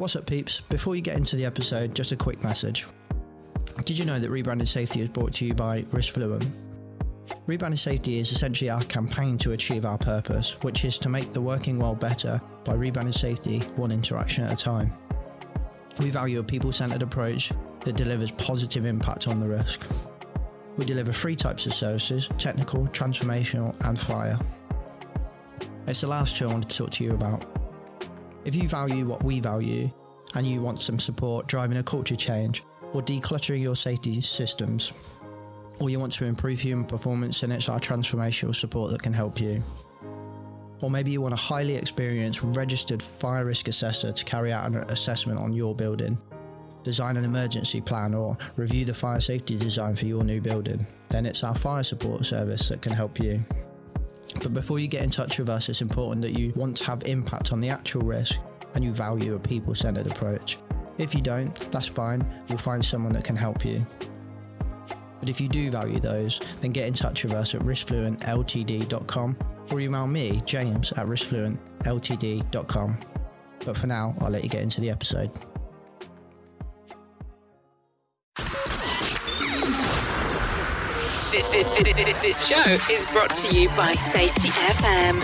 What's up, peeps? Before you get into the episode, just a quick message. Did you know that Rebranding Safety is brought to you by Riskfluent? Rebranding Safety is essentially our campaign to achieve our purpose, which is to make the working world better by rebranded safety one interaction at a time. We value a people centered approach that delivers positive impact on the risk. We deliver three types of services technical, transformational, and fire. It's the last two I want to talk to you about. If you value what we value and you want some support driving a culture change or decluttering your safety systems, or you want to improve human performance, then it's our transformational support that can help you. Or maybe you want a highly experienced registered fire risk assessor to carry out an assessment on your building, design an emergency plan, or review the fire safety design for your new building, then it's our fire support service that can help you. But before you get in touch with us, it's important that you want to have impact on the actual risk and you value a people centered approach. If you don't, that's fine, you'll find someone that can help you. But if you do value those, then get in touch with us at riskfluentltd.com or email me, James, at riskfluentltd.com. But for now, I'll let you get into the episode. This, this, this, this show is brought to you by Safety FM.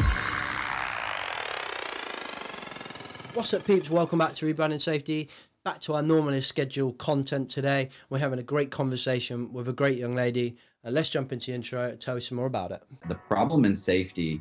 What's up, peeps? Welcome back to Rebranding Safety. Back to our normally scheduled content today. We're having a great conversation with a great young lady. Uh, let's jump into the intro. and Tell you some more about it. The problem in safety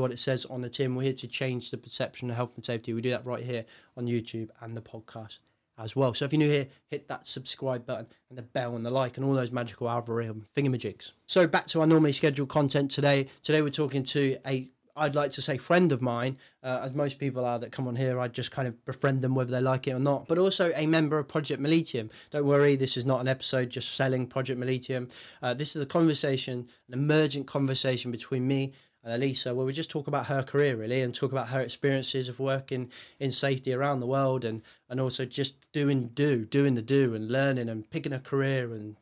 what it says on the tin. We're here to change the perception of health and safety. We do that right here on YouTube and the podcast as well. So if you're new here, hit that subscribe button and the bell and the like and all those magical algorithm thingamajigs. So back to our normally scheduled content today. Today we're talking to a I'd like to say friend of mine, uh, as most people are that come on here, I just kind of befriend them whether they like it or not, but also a member of Project Militium. Don't worry, this is not an episode just selling Project Militium. Uh, this is a conversation, an emergent conversation between me and Elisa, where we just talk about her career really and talk about her experiences of working in safety around the world and, and also just doing do, doing the do and learning and picking a career and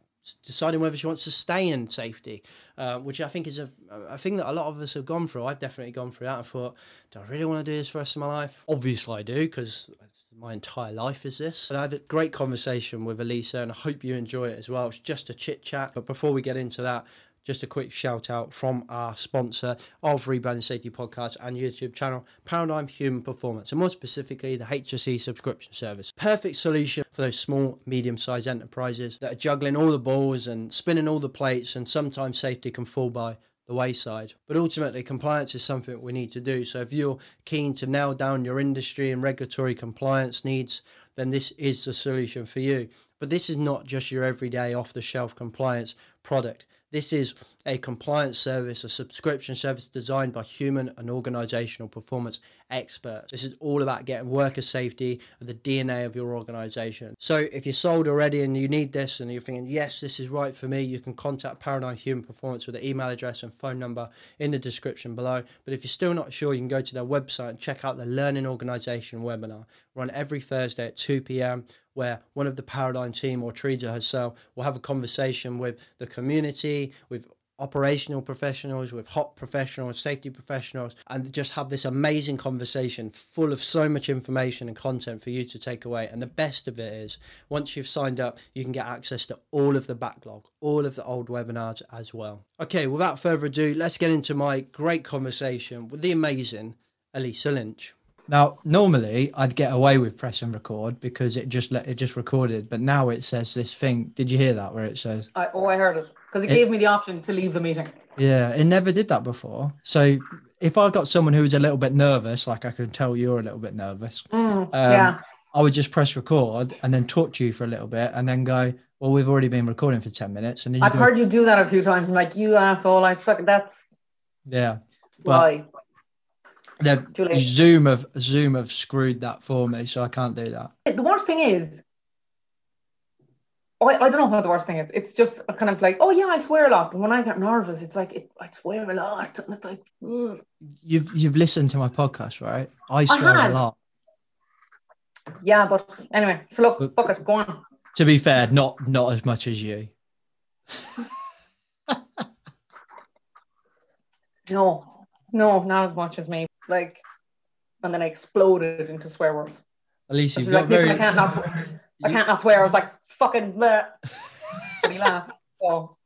deciding whether she wants to stay in safety, uh, which I think is a, a thing that a lot of us have gone through. I've definitely gone through that. I thought, do I really want to do this for the rest of my life? Obviously, I do because my entire life is this. But I had a great conversation with Elisa, and I hope you enjoy it as well. It's just a chit chat. But before we get into that, just a quick shout out from our sponsor of Rebranding Safety Podcast and YouTube channel, Paradigm Human Performance, and more specifically, the HSE subscription service. Perfect solution for those small, medium sized enterprises that are juggling all the balls and spinning all the plates, and sometimes safety can fall by the wayside. But ultimately, compliance is something we need to do. So if you're keen to nail down your industry and regulatory compliance needs, then this is the solution for you. But this is not just your everyday off the shelf compliance product. This is a compliance service, a subscription service designed by human and organizational performance experts. This is all about getting worker safety at the DNA of your organization. So if you're sold already and you need this and you're thinking, yes, this is right for me, you can contact Paradigm Human Performance with the email address and phone number in the description below. But if you're still not sure, you can go to their website and check out the Learning Organization webinar. Run every Thursday at 2 p.m where one of the Paradigm team or Teresa herself will have a conversation with the community, with operational professionals, with HOP professionals, safety professionals, and just have this amazing conversation full of so much information and content for you to take away. And the best of it is, once you've signed up, you can get access to all of the backlog, all of the old webinars as well. Okay, without further ado, let's get into my great conversation with the amazing Elisa Lynch. Now, normally I'd get away with press and record because it just let it just recorded, but now it says this thing. Did you hear that where it says? I, oh, I heard it because it, It- gave me the option to leave the meeting. Yeah, it never did that before. So if I got someone who was a little bit nervous, like I can tell you're a little bit nervous, Mm, um, yeah, I would just press record and then talk to you for a little bit and then go, well, we've already been recording for 10 minutes. And then I've heard you do that a few times. I'm like, you asshole! I fuck. That's yeah. But why. The. Zoom have Zoom have screwed that for me, so I can't do that. The worst thing is, I, I don't know what the worst thing is. It's just a kind of like, oh yeah, I swear a lot. But when I get nervous, it's like it, I swear a lot. And it's like, ugh. You've you've listened to my podcast, right? I swear a lot. yeah, but anyway, look, But- fuck it, go on. To be fair, not not as much as you. No, no, not as much as me. Like, and then I exploded into swear words. At least you've Like, got very. I can't not, swear. I can't not swear. I was like, fucking, bleh. and he laughed. So,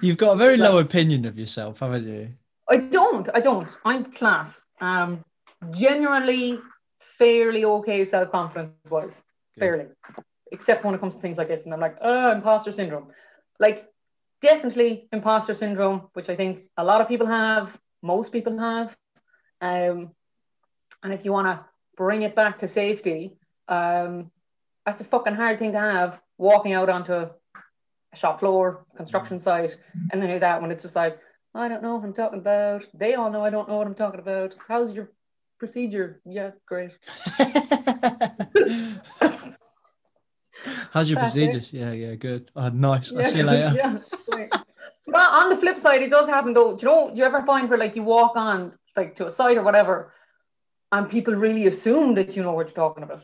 You've got a very low opinion of yourself, haven't you? I don't. I don't. I'm class. Um, generally fairly okay self confidence wise, fairly, except when it comes to things like this, and I'm like, oh, imposter syndrome. Like, definitely imposter syndrome, which I think a lot of people have, most people have. Um, and if you want to bring it back to safety, um, that's a fucking hard thing to have walking out onto a shop floor, construction site, and then do that when it's just like, I don't know what I'm talking about. They all know I don't know what I'm talking about. How's your procedure? Yeah, great. How's your That's it. procedures? Yeah, yeah, good. Oh, nice. I'll see you later. yeah, but on the flip side, it does happen though. Do you know? Do you ever find where like you walk on like to a site or whatever, and people really assume that you know what you're talking about?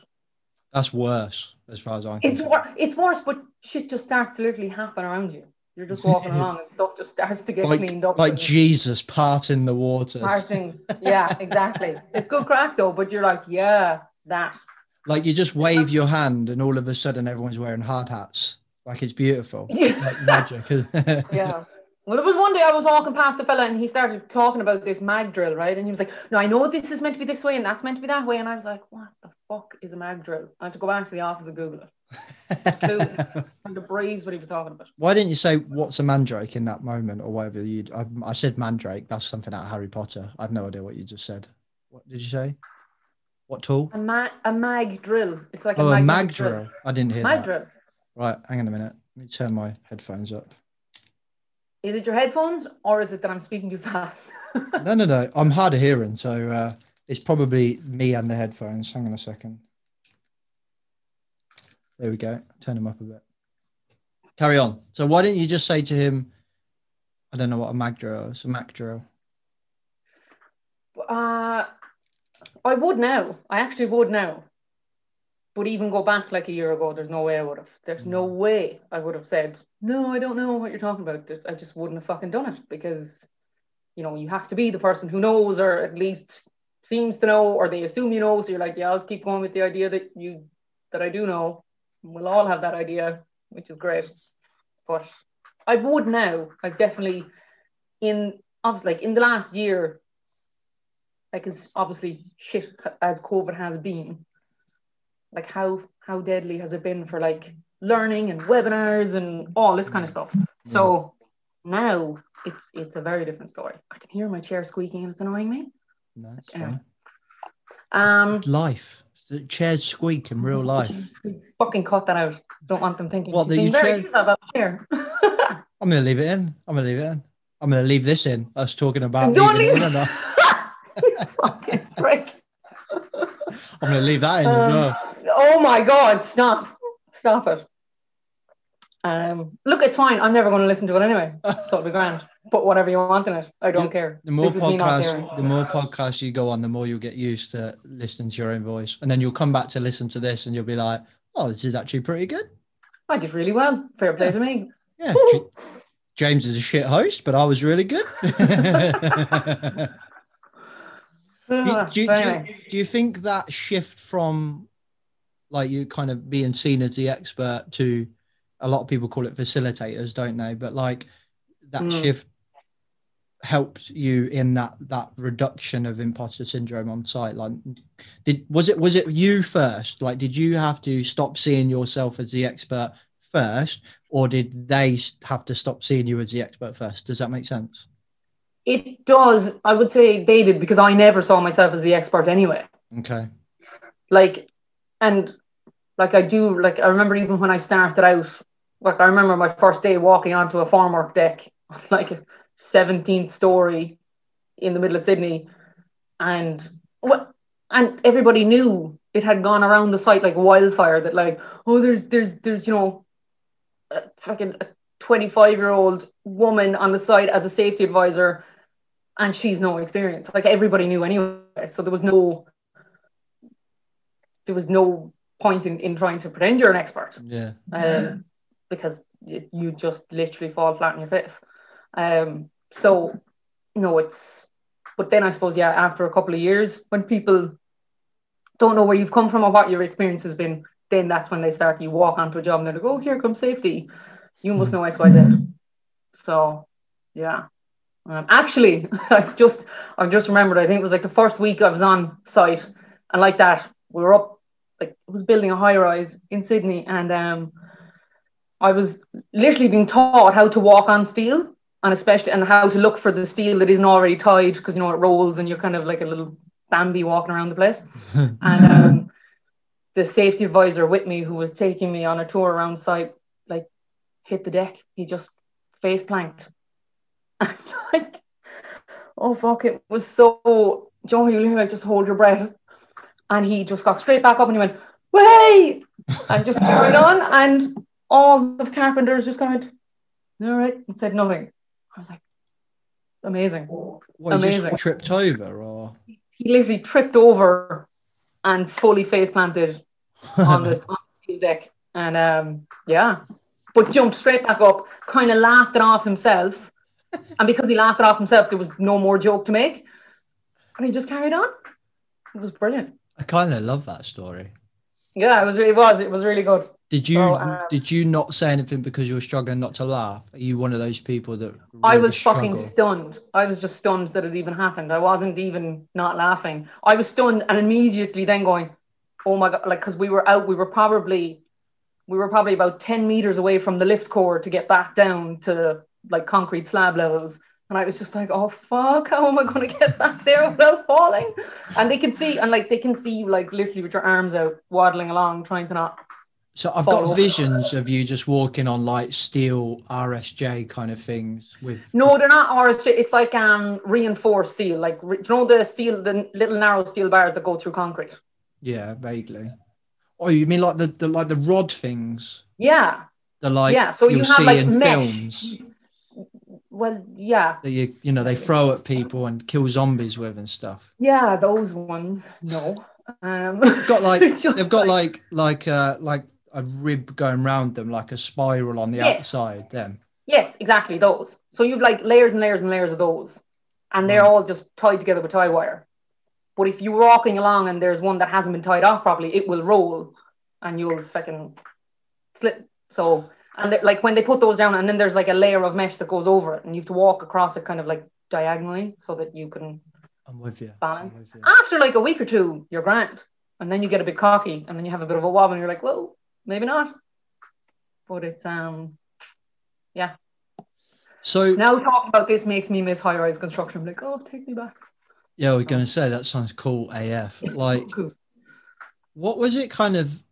That's worse, as far as I'm It's wor- it's worse, but shit just starts to literally happen around you. You're just walking along and stuff just starts to get cleaned up. like Jesus parting the waters. Parting. Yeah, exactly. It's good crack though, but you're like, yeah, that. Like you just wave your hand, and all of a sudden everyone's wearing hard hats. Like it's beautiful. Yeah. Like magic. Yeah. Well, there was one day I was walking past a fella and he started talking about this mag drill, right? And he was like, No, I know this is meant to be this way and that's meant to be that way. And I was like, What the fuck is a mag drill? I had to go back to the office and Google it. And to breeze what he was talking about. Why didn't you say what's a mandrake in that moment or whatever you? I, I said mandrake. That's something out of Harry Potter. I've no idea what you just said. What did you say? What tool? A, ma- a mag drill. It's like Oh, a magnetic mag drill. I didn't hear Mag that. drill. Right, hang on a minute. Let me turn my headphones up. Is it your headphones or is it that I'm speaking too fast? No, no, no. I'm hard of hearing, so uh, it's probably me and the headphones. Hang on a second. There we go. Turn them up a bit. Carry on. So why didn't you just say to him, I don't know what a mag drill is, a Mac drill. Uh, I would now. I actually would now. But even go back like a year ago, there's no way I would have. There's no mm. way I would have said, no, I don't know what you're talking about. There's- I just wouldn't have fucking done it because, you know, you have to be the person who knows or at least seems to know or they assume you know. So you're like, yeah, I'll keep going with the idea that you, that I do know. We'll all have that idea, which is great. But I would now. I've definitely, in, obviously, like in the last year, like as obviously shit as COVID has been, like how how deadly has it been for like learning and webinars and all this kind of stuff. So now it's it's a very different story. I can hear my chair squeaking and it's annoying me. No, it's Anyway. Um, Life. The chairs squeak in real life. fucking cut that out. Don't want them thinking. What, she's that being you very chair- about the chair. I'm gonna leave it in. I'm gonna leave it in. I'm gonna leave this in. Us talking about Don't leave- in or not. fucking prick. I'm gonna leave that in as Um, well. Oh my god, stop. Stop it. Um, look, it's fine. I'm never going to listen to it anyway. Totally grand. Put whatever you want in it. I don't You- care. The more This is me not podcasts, the more podcasts you go on, the more you'll get used to listening to your own voice, and then you'll come back to listen to this, and you'll be like, "Oh, this is actually pretty good." I did really well. Fair play to me. Yeah, James is a shit host, but I was really good. do, do, do, do you think that shift from like you kind of being seen as the expert to a lot of people call it facilitators, don't they? But like that Mm. shift helped you in that that reduction of imposter syndrome on site like did was it was it you first like did you have to stop seeing yourself as the expert first or did they have to stop seeing you as the expert first does that make sense It does. I would say they did because I never saw myself as the expert anyway. okay Like, and like I do, like I remember even when I started out, like I remember my first day walking onto a formwork deck, like a 17th story in the middle of Sydney, and what and everybody knew it had gone around the site like wildfire that like oh there's there's there's you know a fucking 25 year old woman on the site as a safety advisor and she's no experience. Like everybody knew anyway. So there was no there was no point in, in trying to pretend you're an expert Yeah. um, because you, you just literally fall flat on your face. Um, so, you know, it's, but then I suppose, yeah, after a couple of years, when people don't know where you've come from or what your experience has been, then that's when they start, you walk onto a job and they're like, oh, here comes safety. You must know X, Y, Z. So, yeah. Um, actually, I've just, I've just remembered, I think it was like the first week I was on site and like that, we were up, like, I was building a high rise in Sydney and, um, I was literally being taught how to walk on steel and especially and how to look for the steel that isn't already tied because you know it rolls and you're kind of like a little Bambi walking around the place. and um, the safety advisor with me who was taking me on a tour around site like hit the deck. He just face planked. Like, oh fuck, it was so Joe, you like just hold your breath. And he just got straight back up and he went, Way! And just carried on. And all the carpenters just kind of, all right, and said nothing. I was like, amazing. What, Amazing. just tripped over or? He literally tripped over and fully face planted on the, on the deck. And um, yeah, but jumped straight back up, kind of laughed it off himself. And because he laughed it off himself, there was no more joke to make. And he just carried on. It was brilliant. I kind of love that story. Yeah, it was. It was. It was really good. Did you So, um, did you not say anything because you were struggling not to laugh? Are you one of those people that I really was fucking stunned. I was just stunned that it even happened. I wasn't even not laughing. I was stunned and immediately then going, "Oh my god!" Like because we were out, we were probably, we were probably about ten meters away from the lift core to get back down to like concrete slab levels. And I was just like, "Oh fuck! How am I going to get back there without falling?" And they can see, and like they can see you like literally with your arms out, waddling along, trying to not. So I've fall got visions of you just walking on like steel RSJ kind of things with No, they're not RSJ. It's like um reinforced steel. Like you know the steel, the little narrow steel bars that go through concrete. yeah, vaguely. Oh, you mean like the, the like the rod things? Yeah, The like yeah. So you have see like in mesh. films Well, yeah, that you you know they throw at people and kill zombies with and stuff. yeah, those ones. No, um, They've got like they've got like like uh like a rib going round them like a spiral on the Yes. outside. Them. yes, exactly those. So you've like layers and layers and layers of those, and they're Right. all just tied together with tie wire. But if you're walking along and there's one that hasn't been tied off properly, it will roll, and you'll fucking slip. So and they- like when they put those down, and then there's like a layer of mesh that goes over it, and you have to walk across it kind of like diagonally so that you can I'm with you. I'm balance. with you. After like a week or two, you're grand, and then you get a bit cocky, and then you have a bit of a wobble, and you're like, well, maybe not. But it's um, yeah. So Now talking about this makes me miss high-rise construction. I'm like, oh, take me back. yeah, we're gonna say that sounds cool AF. Like Cool. what was it kind of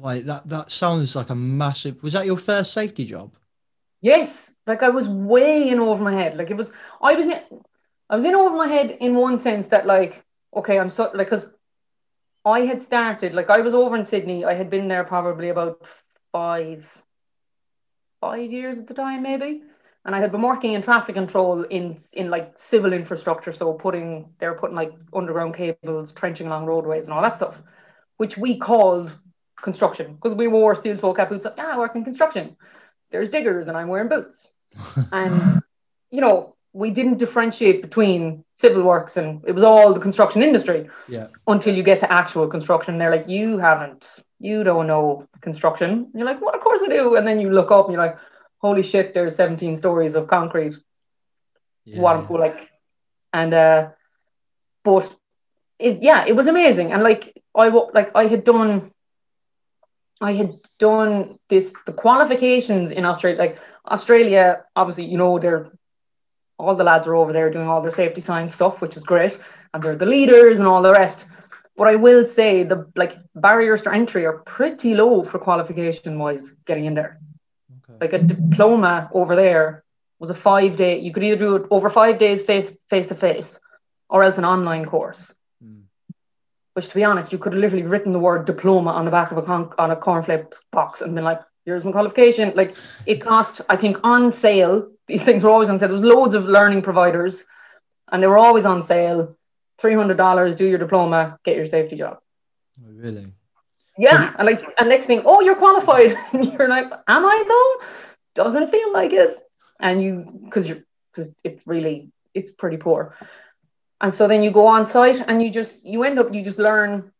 like that that sounds like a massive was that your first safety job Yes, like I was way in over my head. Like it was, I was in, I was in over my head in one sense that like, okay, I'm so like, cause I had started like I was over in Sydney. I had been there probably about five, five years at the time, maybe, and I had been working in traffic control in in like civil infrastructure. So putting they were putting like underground cables, trenching along roadways, and all that stuff, which we called construction because we wore steel toe cap boots. Like, yeah, I work in construction there's diggers and I'm wearing boots. and, you know, we didn't differentiate between civil works and it was all the construction industry yeah until you get to actual construction. They're like, you haven't, you don't know construction. And you're like, well, of course I do. And then you look up and you're like, holy shit, there's 17 stories of concrete. yeah, What like, and, uh, but it, yeah, it was amazing. And like, I, like, I had done, I had done this the qualifications in Australia. Like Australia, obviously, you know, they're all the lads are over there doing all their safety science stuff, which is great, and they're the leaders and all the rest. But I will say the like barriers to entry are pretty low for qualification wise getting in there. okay. Like a diploma over there was a five day. You could either do it over five days face face to face, or else an online course. Which, to be honest, you could have literally written the word diploma on the back of a con- on a cornflakes box and been like, "Here's my qualification." Like it cost, I think, on sale. These things were always on sale. There was loads of learning providers, and they were always on sale. Three hundred dollars, do your diploma, get your safety job. Oh, really? Yeah, and like, and next thing, oh, you're qualified. And you're like, am I though? Doesn't feel like it. And you, because you're, because it's really, it's pretty poor. And so then you go on site and you just, you end up, you just learn,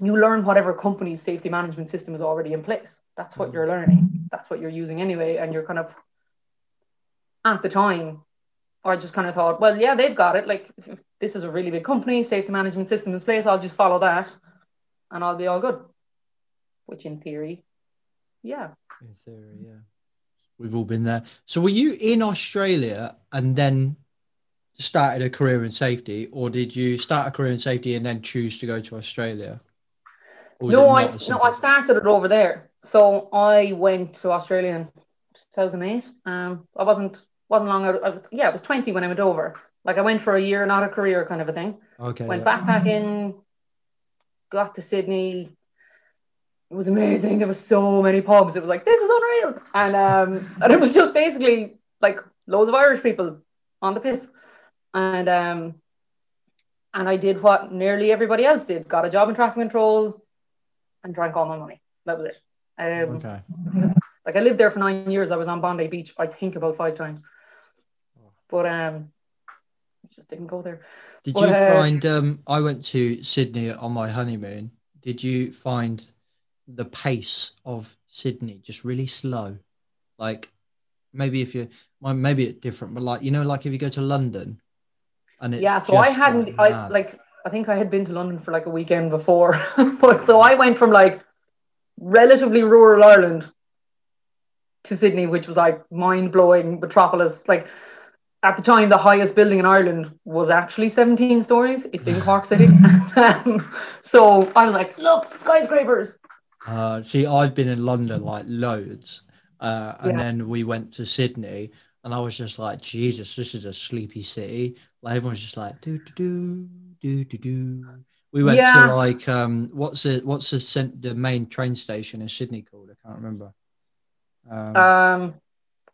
you learn whatever company's safety management system is already in place. That's what mm. you're learning. That's what you're using anyway. And you're kind of, at the time, I just kind of thought, well, yeah, they've got it. Like, if this is a really big company, safety management system in place, I'll just follow that and I'll be all good. Which in theory, yeah. In theory, yeah. We've all been there. So were you in Australia and then started a career in safety, or did you start a career in safety and then choose to go to Australia? Or was it No, I no, I started it over there. So I went to Australia in 2008. Um, I wasn't wasn't long out. I yeah, I was 20 when I went over. Like I went for a year, not a career kind of a thing. Okay. Went yeah. backpacking, got to Sydney. It was amazing. There was so many pubs. It was like this is unreal, and um, and it was just basically like loads of Irish people on the piss, and um, and I did what nearly everybody else did: got a job in traffic control, and drank all my money. That was it. Um, Okay. like I lived there for nine years. I was on Bondi Beach, I think about five times, but um, just didn't go there. Did Well, you uh, find? Um, I went to Sydney on my honeymoon. Did you find the pace of Sydney just really slow? Like maybe if you, well, maybe it's different, but like you know, like if you go to London, and it's yeah, so I hadn't. I like. I think I had been to London for like a weekend before, but so I went from like relatively rural Ireland to Sydney, which was like mind blowing metropolis. Like at the time, the highest building in Ireland was actually 17 stories. It's in Cork City. um, so I was like, look, skyscrapers. Uh, see, I've been in London like loads, uh, and Yeah. then we went to Sydney, and I was just like, Jesus, this is a sleepy city. Like everyone's just like, do do do do do do. We went Yeah. to like, um, what's the what's the cent- the main train station in Sydney called? I can't remember. Um, Um,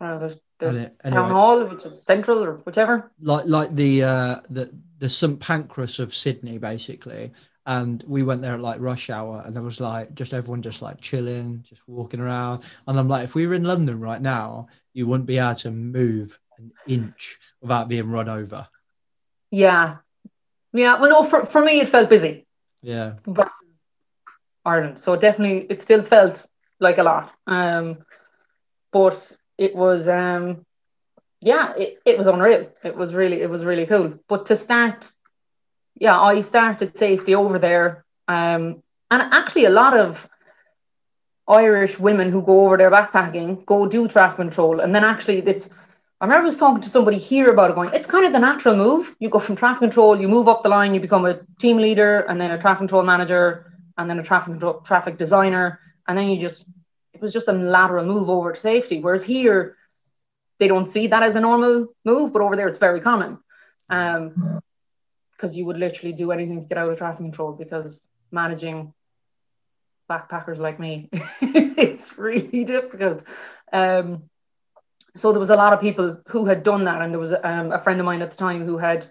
know, there's, there's Any- Town anyway. Hall, which is central or whichever. like like the uh the the St Pancras of Sydney basically and we went there at like rush hour and there was like just everyone just like chilling just walking around and I'm like if we were in London right now you wouldn't be able to move an inch without being run over Yeah. Yeah. Well, no, for, for me, it felt busy. yeah versus Ireland. So definitely, it still felt like a lot. Um, but it was, um, yeah, it, it was unreal. It was really, it was really cool. But to start, yeah, I started safety over there. Um, and actually, a lot of Irish women who go over there backpacking go do traffic control, and then actually, it's. I remember I was talking to somebody here about it, going, it's kind of the natural move. You go from traffic control, you move up the line, you become a team leader, and then a traffic control manager, and then a traffic traffic designer, and then you just. It was just a lateral move over to safety. Whereas here, they don't see that as a normal move, but over there it's very common. Um, because you would literally do anything to get out of traffic control because managing backpackers like me, it's really difficult. Um, so there was a lot of people who had done that, and there was um, a friend of mine at the time who had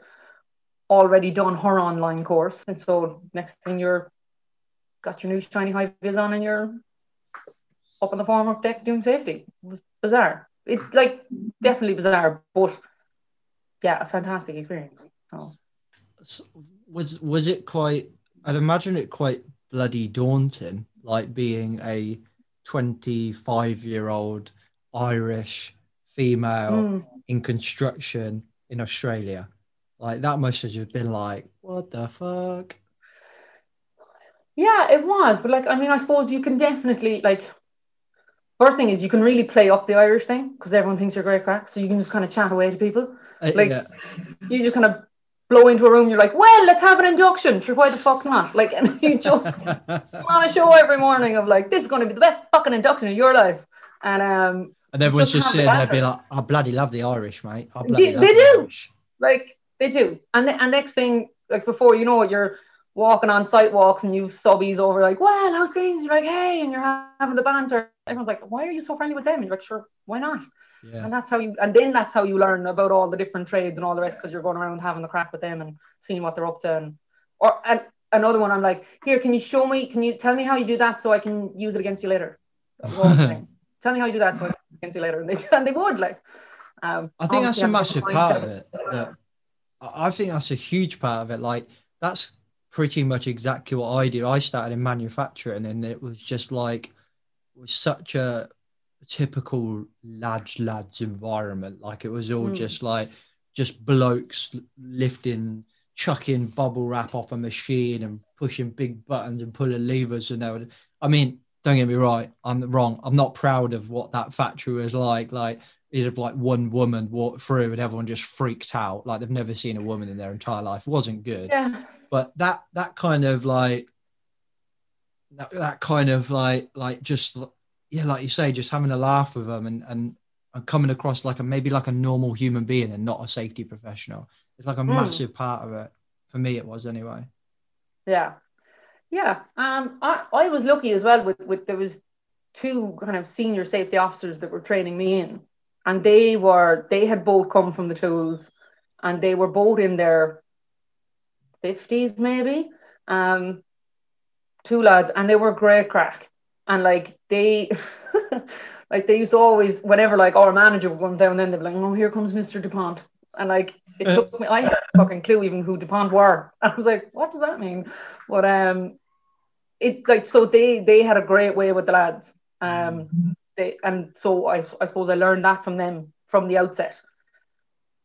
already done her online course, and so next thing you're got your new shiny high vis on, and you're up on the formwork deck doing safety. It was bizarre. It's like definitely bizarre, but yeah, a fantastic experience. Was was it quite I'd imagine it quite bloody daunting like being a 25 year old Irish female Mm. in construction in Australia like that must have been like what the fuck Yeah, it was, but like I mean, I suppose you can definitely like. First thing is you can really play up the Irish thing because everyone thinks you're great crack, so you can just kind of chat away to people. Uh, Like yeah. you just kind of blow into a room. You're like, well, let's have an induction. Sure, why the fuck not? Like, and you just on a show every morning of like, this is going to be the best fucking induction of your life. And um, and everyone's just just have the sitting there being like I bloody love the Irish mate I bloody They- love they the do. Irish. like they do. And and next thing, like before you know it, you're walking on sidewalks and you subbies over like, well, how's things? You're like, hey, and you're having the banter. Everyone's like, why are you so friendly with them? You're like, sure, why not? Yeah. And that's how you, and then that's how you learn about all the different trades and all the rest because you're going around having the crack with them and seeing what they're up to. And or and another one, I'm like, here, can you show me? Can you tell me how you do that so I can use it against you later? tell me how you do that so I can use it against you later. And they and they would like. Um, I think that's a massive part of it. That I I think that's a huge part of it. Like that's pretty much exactly what I did. I started in manufacturing, and it was just like was such a typical lads lads environment. Like it was all Mm. just like just blokes lifting, chucking bubble wrap off a machine and pushing big buttons and pulling levers. And they would, I mean, don't get me right, I'm wrong. I'm not proud of what that factory was like. Like if like one woman walked through and everyone just freaked out, like they've never seen a woman in their entire life. It wasn't good Yeah. but that that kind of like that, that kind of like like just yeah like you say just having a laugh with them and and, and coming across like a maybe like a normal human being and not a safety professional it's like a Mm. massive part of it for me it was anyway Yeah. Yeah. Um, I, I was lucky as well with, with there was two kind of senior safety officers that were training me in. And they were they had both come from the tools and they were both in their fifties maybe. Um two lads and they were great crack. And like they like they used to always whenever like our manager would come down then they'd be like, Oh, here comes Mr. DuPont. And like it took me I had a fucking clue even who DuPont were. I was like, what does that mean? But um it like so they they had a great way with the lads. Um they and so I, I suppose I learned that from them from the outset.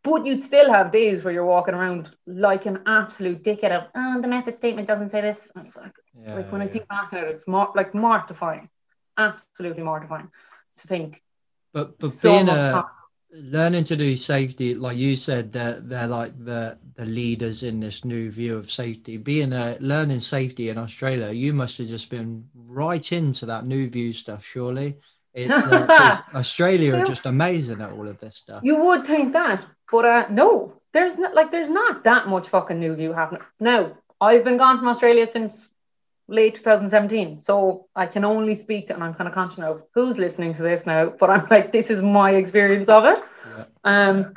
But you'd still have days where you're walking around like an absolute dickhead of, oh, the method statement doesn't say this. It's like, yeah, like when I think back at it, it's more like mortifying, absolutely mortifying to think. but but so being a time. learning to do safety like you said they're, they're like the the leaders in this new view of safety being a learning safety in australia you must have just been right into that new view stuff surely it, uh, australia are just amazing at all of this stuff You would think that, but uh, no, there's not like there's not that much fucking new view happening. Now, I've been gone from Australia since late 2017, so I can only speak, and I'm kind of conscious of who's listening to this now. But I'm like, this is my experience of it. Yeah. Um,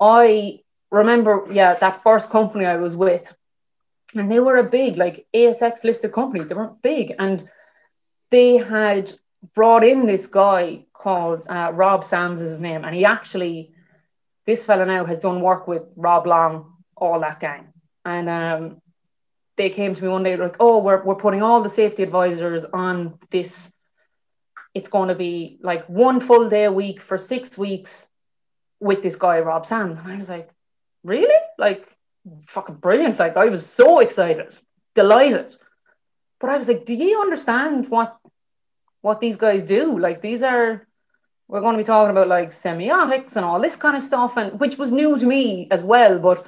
I remember, yeah, that first company I was with, and they were a big like ASX listed company. They weren't big, and they had brought in this guy called uh, Rob Sams is his name, and he actually, this fella now has done work with Rob Long, all that gang, and um, they came to me one day like, oh, we're we're putting all the safety advisors on this. It's going to be like one full day a week for six weeks with this guy Rob Sams, and I was like, really? Like, fucking brilliant! Like, I was so excited, delighted. But I was like, do you understand what what these guys do? Like, these are we're going to be talking about like semiotics and all this kind of stuff, and which was new to me as well. But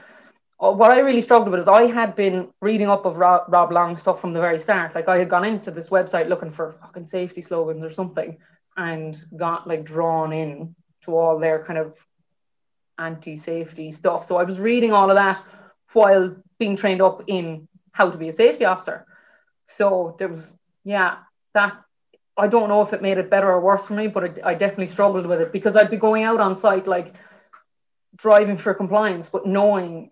uh, what I really struggled with is I had been reading up of Rob, Rob stuff from the very start. Like I had gone into this website looking for fucking safety slogans or something, and got like drawn in to all their kind of anti-safety stuff. So I was reading all of that while being trained up in how to be a safety officer. So there was, yeah, that I don't know if it made it better or worse for me, but it, I definitely struggled with it because I'd be going out on site like driving for compliance, but knowing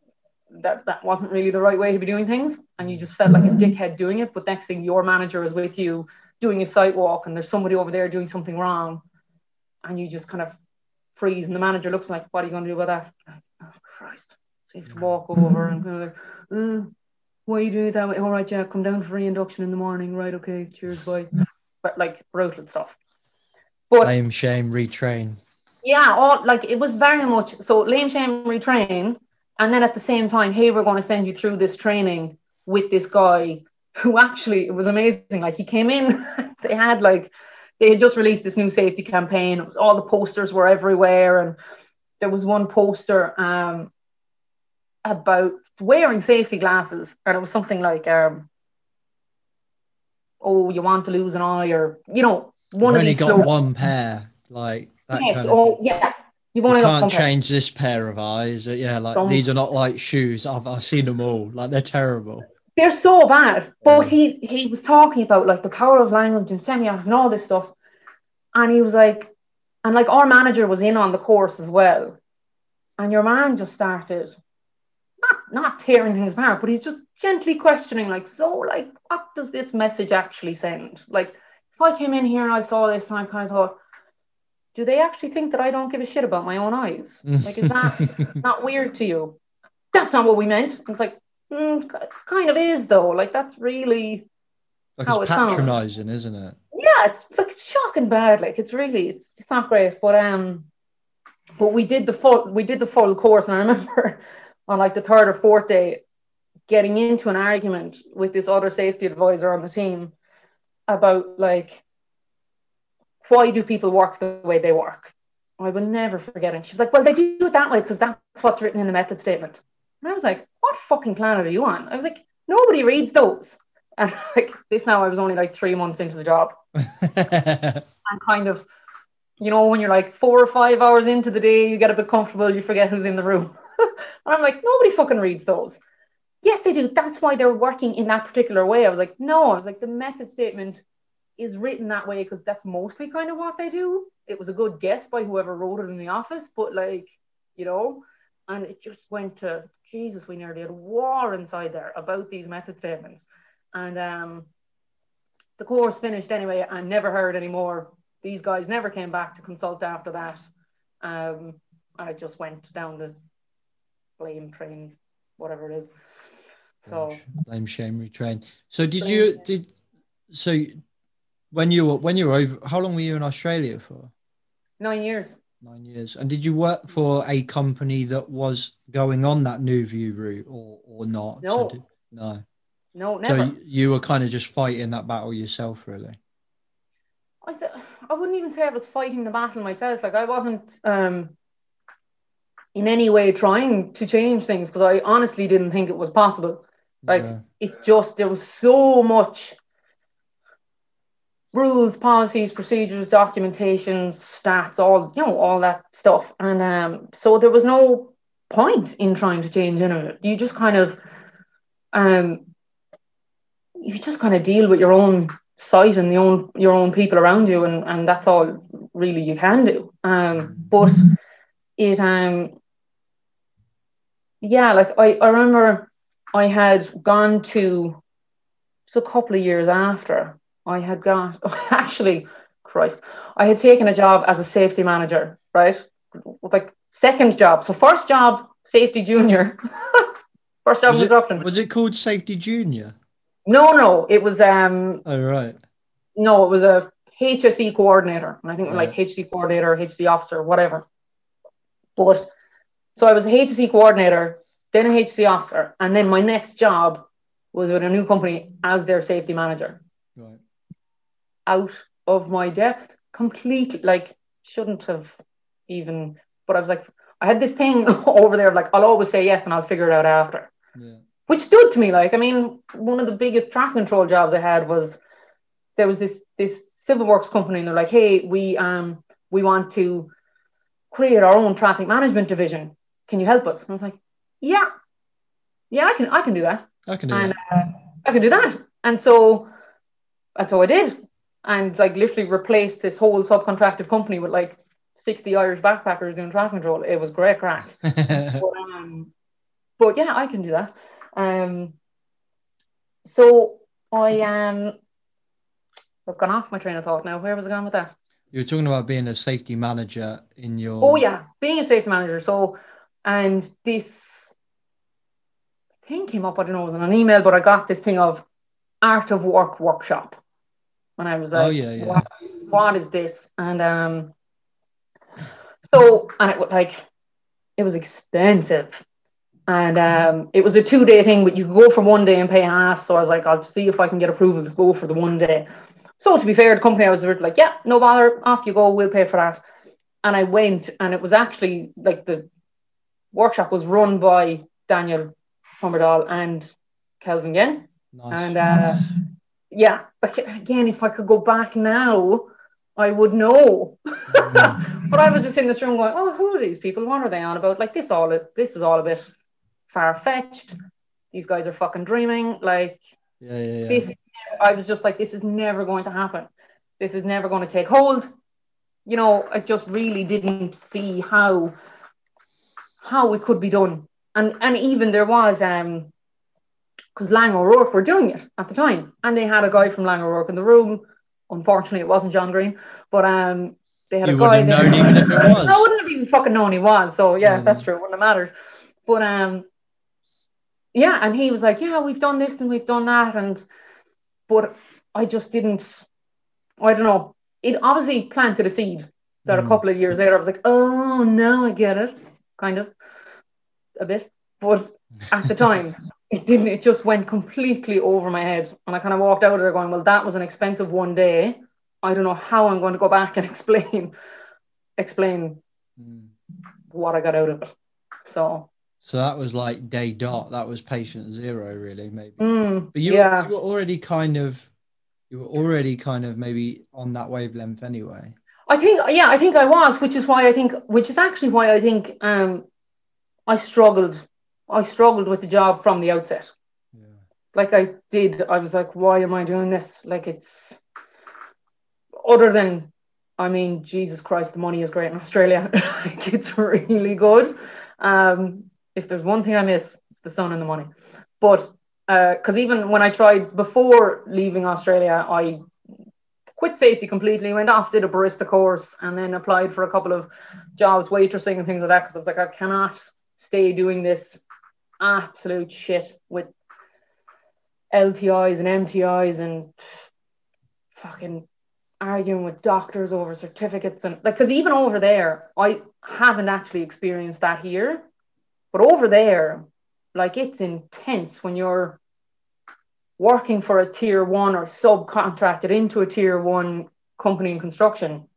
that that wasn't really the right way to be doing things, and you just felt like a dickhead doing it. But next thing, your manager is with you doing a site walk, and there's somebody over there doing something wrong, and you just kind of freeze, and the manager looks like, "What are you going to do about that?" Like, oh Christ, so you have to walk over and kind of like, uh, "Why are you doing it that way?" All right, Jack, come down for re-induction in the morning, right? Okay, cheers, bye. But like brutal stuff. But Blame, shame, retrain. yeah, all like it was very much so lame shame retrain, and then at the same time, hey, we're going to send you through this training with this guy who actually it was amazing. Like he came in, they had like they had just released this new safety campaign. It was all the posters were everywhere, and there was one poster um about wearing safety glasses, and it was something like um oh, you want to lose an eye, or you know, one You've of only got one pair, like that Yes, kind of oh yeah. You've You only got can't one pair. change this pair of eyes. Uh, yeah, like these are not like shoes. I've I've seen them all. Like they're terrible. They're so bad. But he he was talking about like the power of language and semiotic and all this stuff. And he was like, and like our manager was in on the course as well. And your man just started not not tearing things apart, but he just gently questioning, like, so like what does this message actually send? Like if I came in here and I saw this and I kind of thought, do they actually think that I don't give a shit about my own eyes? Like, is that not weird to you? That's not what we meant. It's like, mm, kind of is though. Like, that's really, Like How it's it sounds. patronizing, isn't it? yeah, it's like it's shocking bad. Like, it's really, it's, it's not great. But um, but we did the full, we did the full course, and I remember on like the third or fourth day, getting into an argument with this other safety advisor on the team about like why do people work the way they work? I will never forget it. She's like, well, they do it that way because that's what's written in the method statement. And I was like, what fucking planet are you on? I was like, nobody reads those. And like this now, I was only like three months into the job and kind of, you know, when you're like four or five hours into the day, you get a bit comfortable, you forget who's in the room. and I'm like, nobody fucking reads those. Yes, they do. That's why they're working in that particular way. I was like, no, I was like, the method statement is written that way because that's mostly kind of what they do. It was a good guess by whoever wrote it in the office, but like, you know, and it just went to Jesus, we nearly had war inside there about these method statements. And um, the course finished anyway. I never heard anymore. These guys never came back to consult after that. Um, I just went down the blame train, whatever it is. So blame shame retrain. So did you did so when you were when you were over how long were you in Australia for? nine years. Nine years. And did you work for a company that was going on that new view route or or not? So No. did- no. No, So never. you, you were kind of just fighting that battle yourself, really. I, th- I wouldn't even say I was fighting the battle myself. Like I wasn't um, in any way trying to change things because I honestly didn't think it was possible. Like Yeah. it just there was so much rules, policies, procedures, documentation, stats, all you know, all that stuff. And um, so there was no point in trying to change any of it. You just kind of um you just kind of deal with your own site and the own your own people around you and, and that's all really you can do. Um but it um yeah, like I, I remember I had gone to it's a couple of years after I had got actually Christ, I had taken a job as a safety manager, right? Like second job. So first job, safety junior. first job Was it, Auckland. was it called Safety Junior? No, no, it was um Oh right. no, it was a HSE coordinator. And I think like Right. HSE coordinator, HSE officer, whatever. But so I was a HSE coordinator, then a HSE officer, and then my next job was with a new company as their safety manager. Right. Out of my depth, completely like shouldn't have even. But I was like, I had this thing over there, like I'll always say yes and I'll figure it out after Yeah. which stood to me like i mean one of the biggest traffic control jobs i had was there was this this civil works company and they're like hey we um we want to create our own traffic management division can you help us and i was like yeah yeah i can i can do that I can do and that. uh, i can do that and so and so i did and like literally replaced this whole subcontracted company with like 60 irish backpackers doing traffic control it was great crack but, um, but yeah, I can do that. Um, so I um, I've gone off my train of thought now. Where was I going with that? you were talking about being a safety manager in your Oh yeah, being a safety manager. So, and this thing came up. I don't know, it was in an email, but I got this thing of art of work workshop, and I was like, Oh, yeah, yeah. What, what is this? And um, so and it was like it was expensive. And um, it was a two day thing, but you could go for one day and pay half. So I was like, I'll see if I can get approval to go for the one day. So to be fair, the company I was with, like, yeah, no bother, off you go, we'll pay for that. And I went, and it was actually like the workshop was run by Daniel Hummerdal and Kelvin Genn. nice. And uh, yeah, again, if I could go back now, I would know. Mm. but I was just in this room going, oh, who are these people? What are they on about? Like this all this is all a bit far fetched. These guys are fucking dreaming. Like Yeah, yeah, yeah. this I was just like, this is never going to happen. This is never going to take hold. You know, I just really didn't see how how it could be done. And and even there was um because Laing O'Rourke were doing it at the time. And they had a guy from Laing O'Rourke in the room. Unfortunately, it wasn't John Green, but um they had You a guy wouldn't have there. known even if it was. I wouldn't have even fucking known he was. So yeah, Yeah. that's true. It wouldn't have mattered. But um yeah, and he was like, Yeah, we've done this and we've done that. And but I just didn't I don't know. It obviously planted a seed that a Mm. couple of years later I was like, Oh no, I get it. Kind of a bit. But at the time it didn't it just went completely over my head. And I kind of walked out of there going, Well, that was an expensive one day. I don't know how I'm going to go back and explain explain Mm. what I got out of it. So So that was like day dot. That was patient zero, really, maybe. mm, But you, yeah. you were already kind of, you were already kind of maybe on that wavelength anyway. I think yeah, I think I was, which is why I think which is actually why I think um I struggled. I struggled with the job from the outset. Yeah. Like I did, I was like, why am I doing this? Like it's other than I mean, Jesus Christ, the money is great in Australia. like it's really good. Um, if there's one thing I miss, it's the sun and the money. But because even when I tried before leaving Australia, I quit safety completely, went off, did a barista course, and then applied for a couple of jobs, waitressing and things like that. Because I was like, I cannot stay doing this absolute shit with LTIs and MTIs and fucking arguing with doctors over certificates and like because even over there I haven't actually experienced that here. But over there like it's intense when you're working for a tier one or subcontracted into a tier one company in construction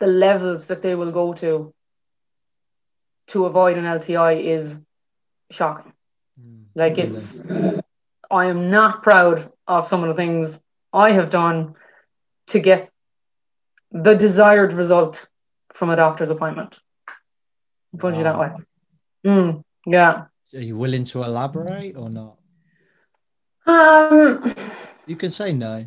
the levels that they will go to to avoid an LTI is shocking Mm. like Really? it's I am not proud of some of the things I have done to get the desired result from a doctor's appointment. Put it that way. Mm, yeah. Are you willing to elaborate or not? Um You can say no.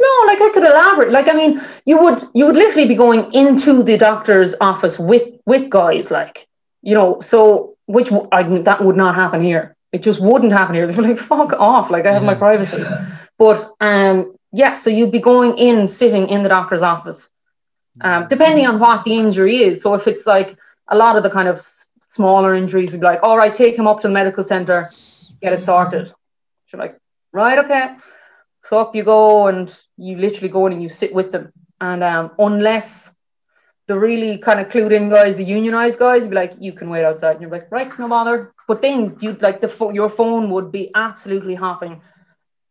No, like I could elaborate. Like I mean, you would you would literally be going into the doctor's office with with guys, like you know. So which I, that would not happen here. It just wouldn't happen here. They're like, fuck off. Like I have my privacy. But um, yeah. So you'd be going in, sitting in the doctor's office, um, depending on what the injury is. So if it's like a lot of the kind of smaller injuries, you'd be like, all right, take him up to the medical center, get it sorted. You're like, right, okay. Up you go, and you literally go in and you sit with them. And um, unless the really kind of clued in guys, the unionized guys, be like, you can wait outside. And you're like, right, no bother. But then you'd like the pho- your phone would be absolutely hopping.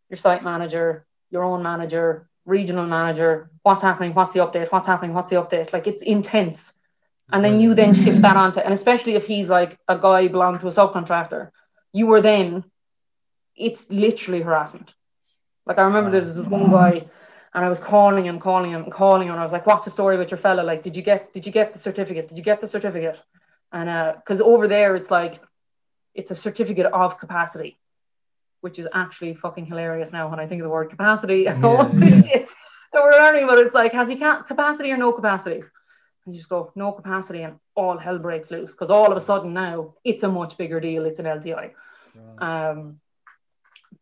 Your site manager, your own manager, regional manager, what's happening, what's the update, what's happening, what's the update. Like it's intense. And then you then shift that onto, and especially if he's like a guy belonging to a subcontractor, you were then, it's literally harassment. Like I remember there was this one guy, and I was calling him, calling him, calling him. And I was like, "What's the story with your fella? Like, did you get, did you get the certificate? Did you get the certificate?" And uh, because over there it's like, it's a certificate of capacity, which is actually fucking hilarious now when I think of the word capacity and all Yeah, the yeah. shit that we're learning about. It's like, has he ca- capacity or no capacity? And you just go, no capacity, and all hell breaks loose because all of a sudden now it's a much bigger deal. It's an LTI. Right. Um,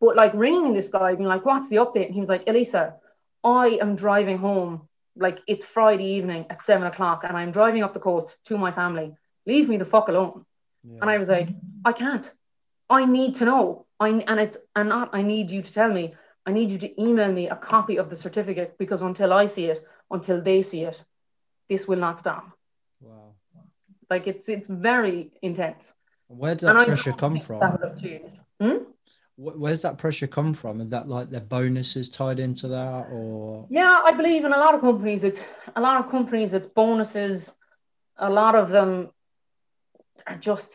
but like ringing this guy, being like, "What's the update?" And he was like, "Elisa, I am driving home. Like it's Friday evening at seven o'clock, and I'm driving up the coast to my family. Leave me the fuck alone." Yeah. And I was like, "I can't. I need to know. I and it's and not. I need you to tell me. I need you to email me a copy of the certificate because until I see it, until they see it, this will not stop. wow. Like it's it's very intense. Where did that I pressure come from? That would have changed. Hmm? Wh- Where's that pressure come from? Is that like their bonuses tied into that, or Yeah, I believe in a lot of companies. It's a lot of companies. It's bonuses. A lot of them are just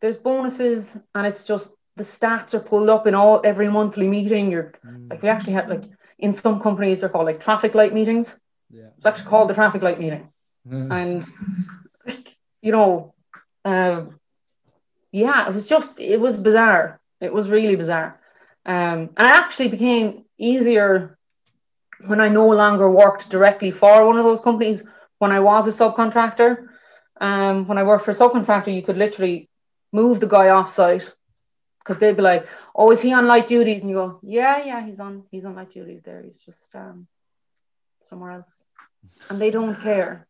there's bonuses, and it's just the stats are pulled up in all every monthly meeting. You're Mm, like we actually had like in some companies they're called like traffic light meetings. Yeah. It's actually called the traffic light meeting. And like, you know, uh, yeah, it was just it was bizarre. It was really bizarre. Um, and it actually became easier when I no longer worked directly for one of those companies. When I was a subcontractor, um, when I worked for a subcontractor, you could literally move the guy off site because they'd be like, "Oh, is he on light duties?" And you go, "Yeah, yeah, he's on he's on light duties there. He's just um, somewhere else," and they don't care.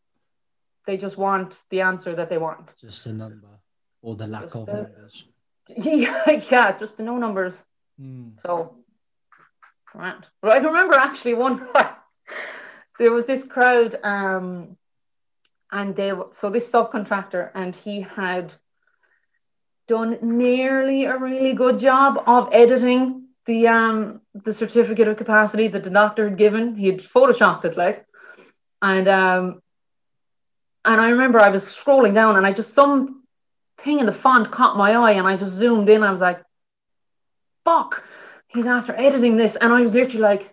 They just want the answer that they want. Just a number or the lack Just of a- numbers. yeah, yeah, just the no numbers. Mm. So, right. But I remember actually one there was this crowd, um, and they so this subcontractor, and he had done nearly a really good job of editing the um the certificate of capacity that the doctor had given. He had photoshopped it, like, and um, and I remember I was scrolling down, and I just some thing in the font caught my eye, and I just zoomed in. I was like, "Fuck." he's after editing this and i was literally like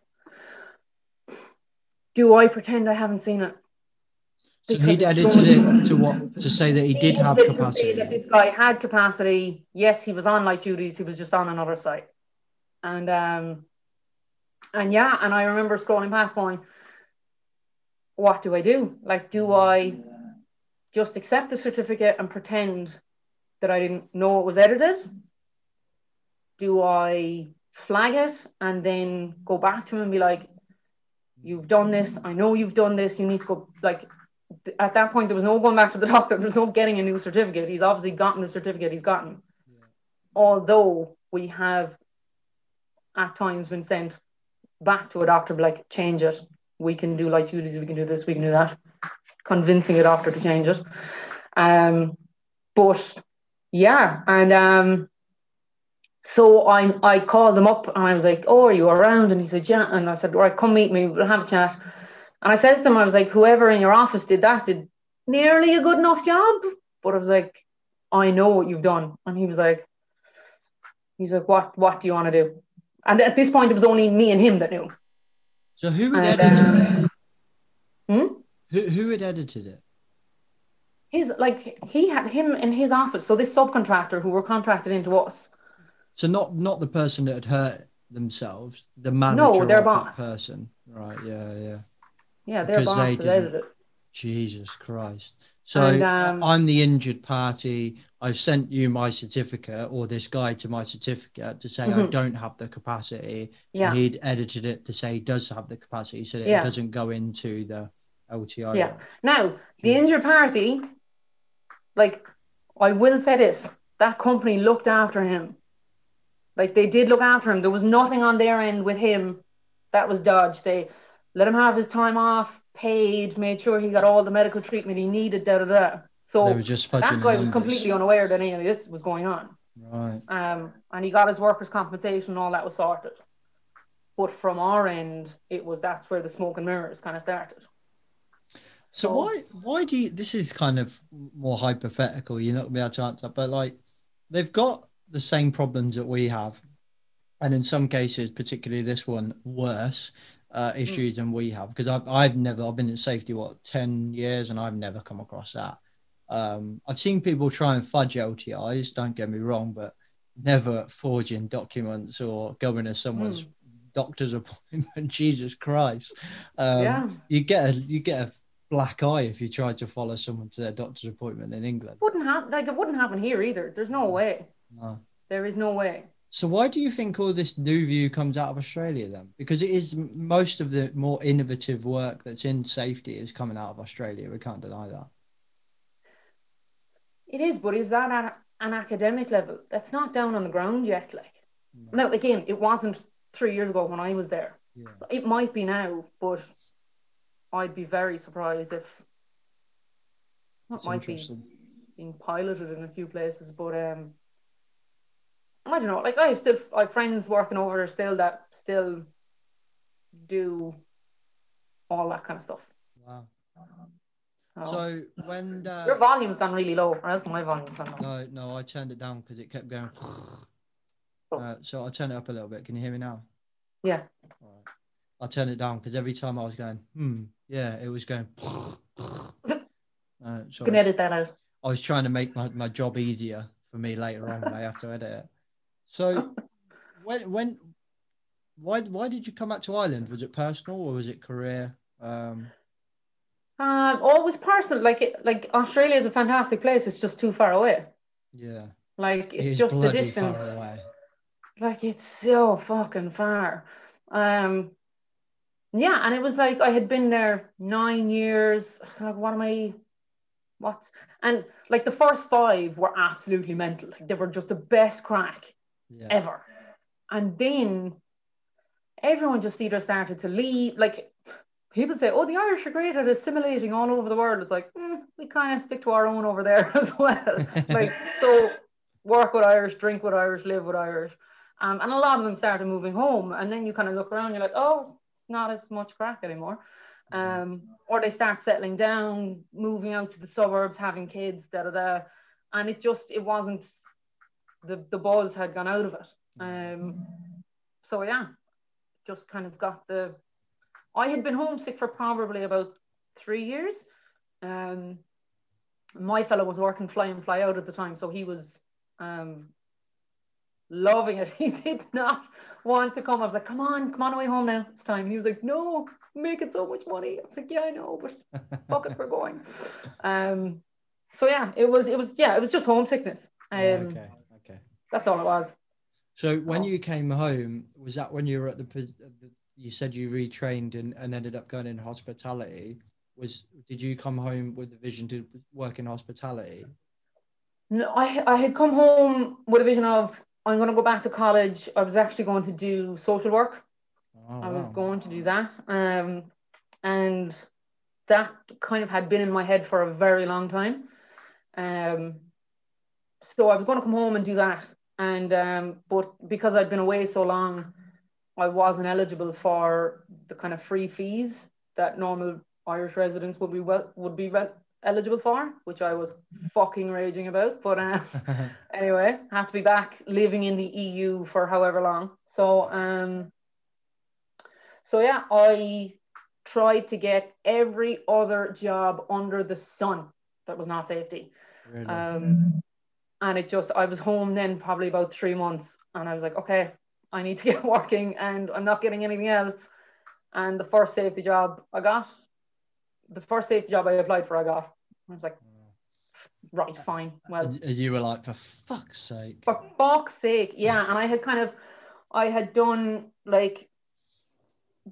do i pretend i haven't seen it So he'd edited it to what? To say that he did have edited to say capacity. that this guy had capacity yes he was on light duties he was just on another site and um and yeah and i remember scrolling past going what do i do like do i just accept the certificate and pretend that i didn't know it was edited. Do i flag it and then go back to him and be like you've done this. I know you've done this. You need to go like at that point there was no going back to the doctor. There's no getting a new certificate. He's obviously gotten the certificate he's gotten. Although we have at times been sent back to a doctor like change it. We can do light duties. We can do this. We can do that. Convincing a doctor to change it. Um but yeah and um so I I called him up and I was like, Oh, are you around? And he said, Yeah. And I said, All right, come meet me, we'll have a chat. And I said to him, I was like, whoever in your office did that did nearly a good enough job. But I was like, I know what you've done. And he was like, he's like, What what do you want to do? And at this point it was only me and him that knew. So who had And, edited um, it? Hmm? Who, who had edited it? His like he had him in his office. So this subcontractor who were contracted into us. So not not the person that had hurt themselves, the manager no, their boss. person. Right, yeah, yeah. Yeah, their Because boss they edited it. Jesus Christ. So And, um, I'm the injured party. I've sent you my certificate or this guy to my certificate to say I Mhm. don't have the capacity. Yeah. And he'd edited it to say he does have the capacity so that Yeah. it doesn't go into the LTI. Yeah. Now, the injured party, like, I will say this that company looked after him. Like, they did look after him. There was nothing on their end with him that was dodged. They let him have his time off, paid, made sure he got all the medical treatment he needed, da da da. So They were just that guy was completely unaware that any of this was going on. Right. Um, and he got his workers' compensation, and all that was sorted. But from our end, it was that's where the smoke and mirrors kind of started. So why why do you this is kind of more hypothetical, you're not gonna be able to answer, but like they've got the same problems that we have. And in some cases, particularly this one, worse uh, Hmm. issues than we have. Because I've I've never I've been in safety what ten years and I've never come across that. Um, I've seen people try and fudge LTIs, don't get me wrong, but never forging documents or going to someone's Hmm. doctor's appointment. Jesus Christ. Um, Yeah. you get a you get a black eye if you try to follow someone to their doctor's appointment in England. wouldn't happen like it wouldn't happen here either. There's no hmm. way. No. There is no way. So why do you think all this new view comes out of Australia then? Because it is most of the more innovative work that's in safety is coming out of Australia. We can't deny that. It is, but is that at an academic level? That's not down on the ground yet. Like now, again, it wasn't three years ago when I was there. Yeah. It might be now, but I'd be very surprised if that It's might be being piloted in a few places. But um, I don't know. Like I have still, I have friends working over there still that still do all that kind of stuff. Wow. So, So when uh, your volume's gone really low, or else my volume's gone low. no no I turned it down because it kept going. Oh. Uh, so I'll turn it up a little bit. Can you hear me now? Yeah. Right. I turned it down because every time I was going, hmm, yeah, it was going. Uh, You can edit that out. I was trying to make my, my job easier for me later on when I have to edit it. So, when when why why did you come back to Ireland? Was it personal or was it career? Um, Um, always personal. Like it, like Australia is a fantastic place. It's just too far away. yeah, Like it it's just the distance. far away. Like it's so fucking far. Um, yeah, and it was like I had been there nine years. Like, what am I? What? And like the first five were absolutely mental. Like, they were just the best crack Yeah, ever. And then everyone just either started to leave. Like people say, oh, the Irish are great at assimilating all over the world. It's like, mm, we kind of stick to our own over there as well. like, so work with Irish, drink with Irish, live with Irish. Um, and a lot of them started moving home. And then you kind of look around, you're like, oh, not as much crack anymore. Um, or they start settling down, moving out to the suburbs, having kids, da da da. And it just, it wasn't, the, the buzz had gone out of it. Um, so yeah, just kind of got the. I had been homesick for probably about three years. Um, my fellow was working fly in fly out at the time, so he was um, loving it. He did not want to come. I was like, "Come on, come on away home now. It's time." He was like, "No, I'm making so much money." I was like, "Yeah, I know, but fuck it, we're going." Um, so yeah, it was. It was. Yeah, it was just homesickness. Um, Yeah, okay, okay. That's all it was. So when Oh. you came home, was that when you were at the? the- You said you retrained and, and ended up going in hospitality. Was did you come home with the vision to work in hospitality? No, I I had come home with a vision of I'm going to go back to college. I was actually going to do social work. Oh, I was wow. going to do that, um, and that kind of had been in my head for a very long time. Um, so I was going to come home and do that, and um, but because I'd been away so long, I wasn't eligible for the kind of free fees that normal Irish residents would be well would be re- eligible for, which I was fucking raging about. But uh, anyway, have to be back living in the EU for however long. So um, so yeah, I tried to get every other job under the sun that was not safety. Really? Um, and it just, I was home then probably about three months, and I was like, okay, I need to get working, and I'm not getting anything else. And the first safety job I got, the first safety job I applied for, I got. I was like, right, fine. Well, And- and you were like, for fuck's sake. for fuck's sake, yeah. And I had kind of, I had done like,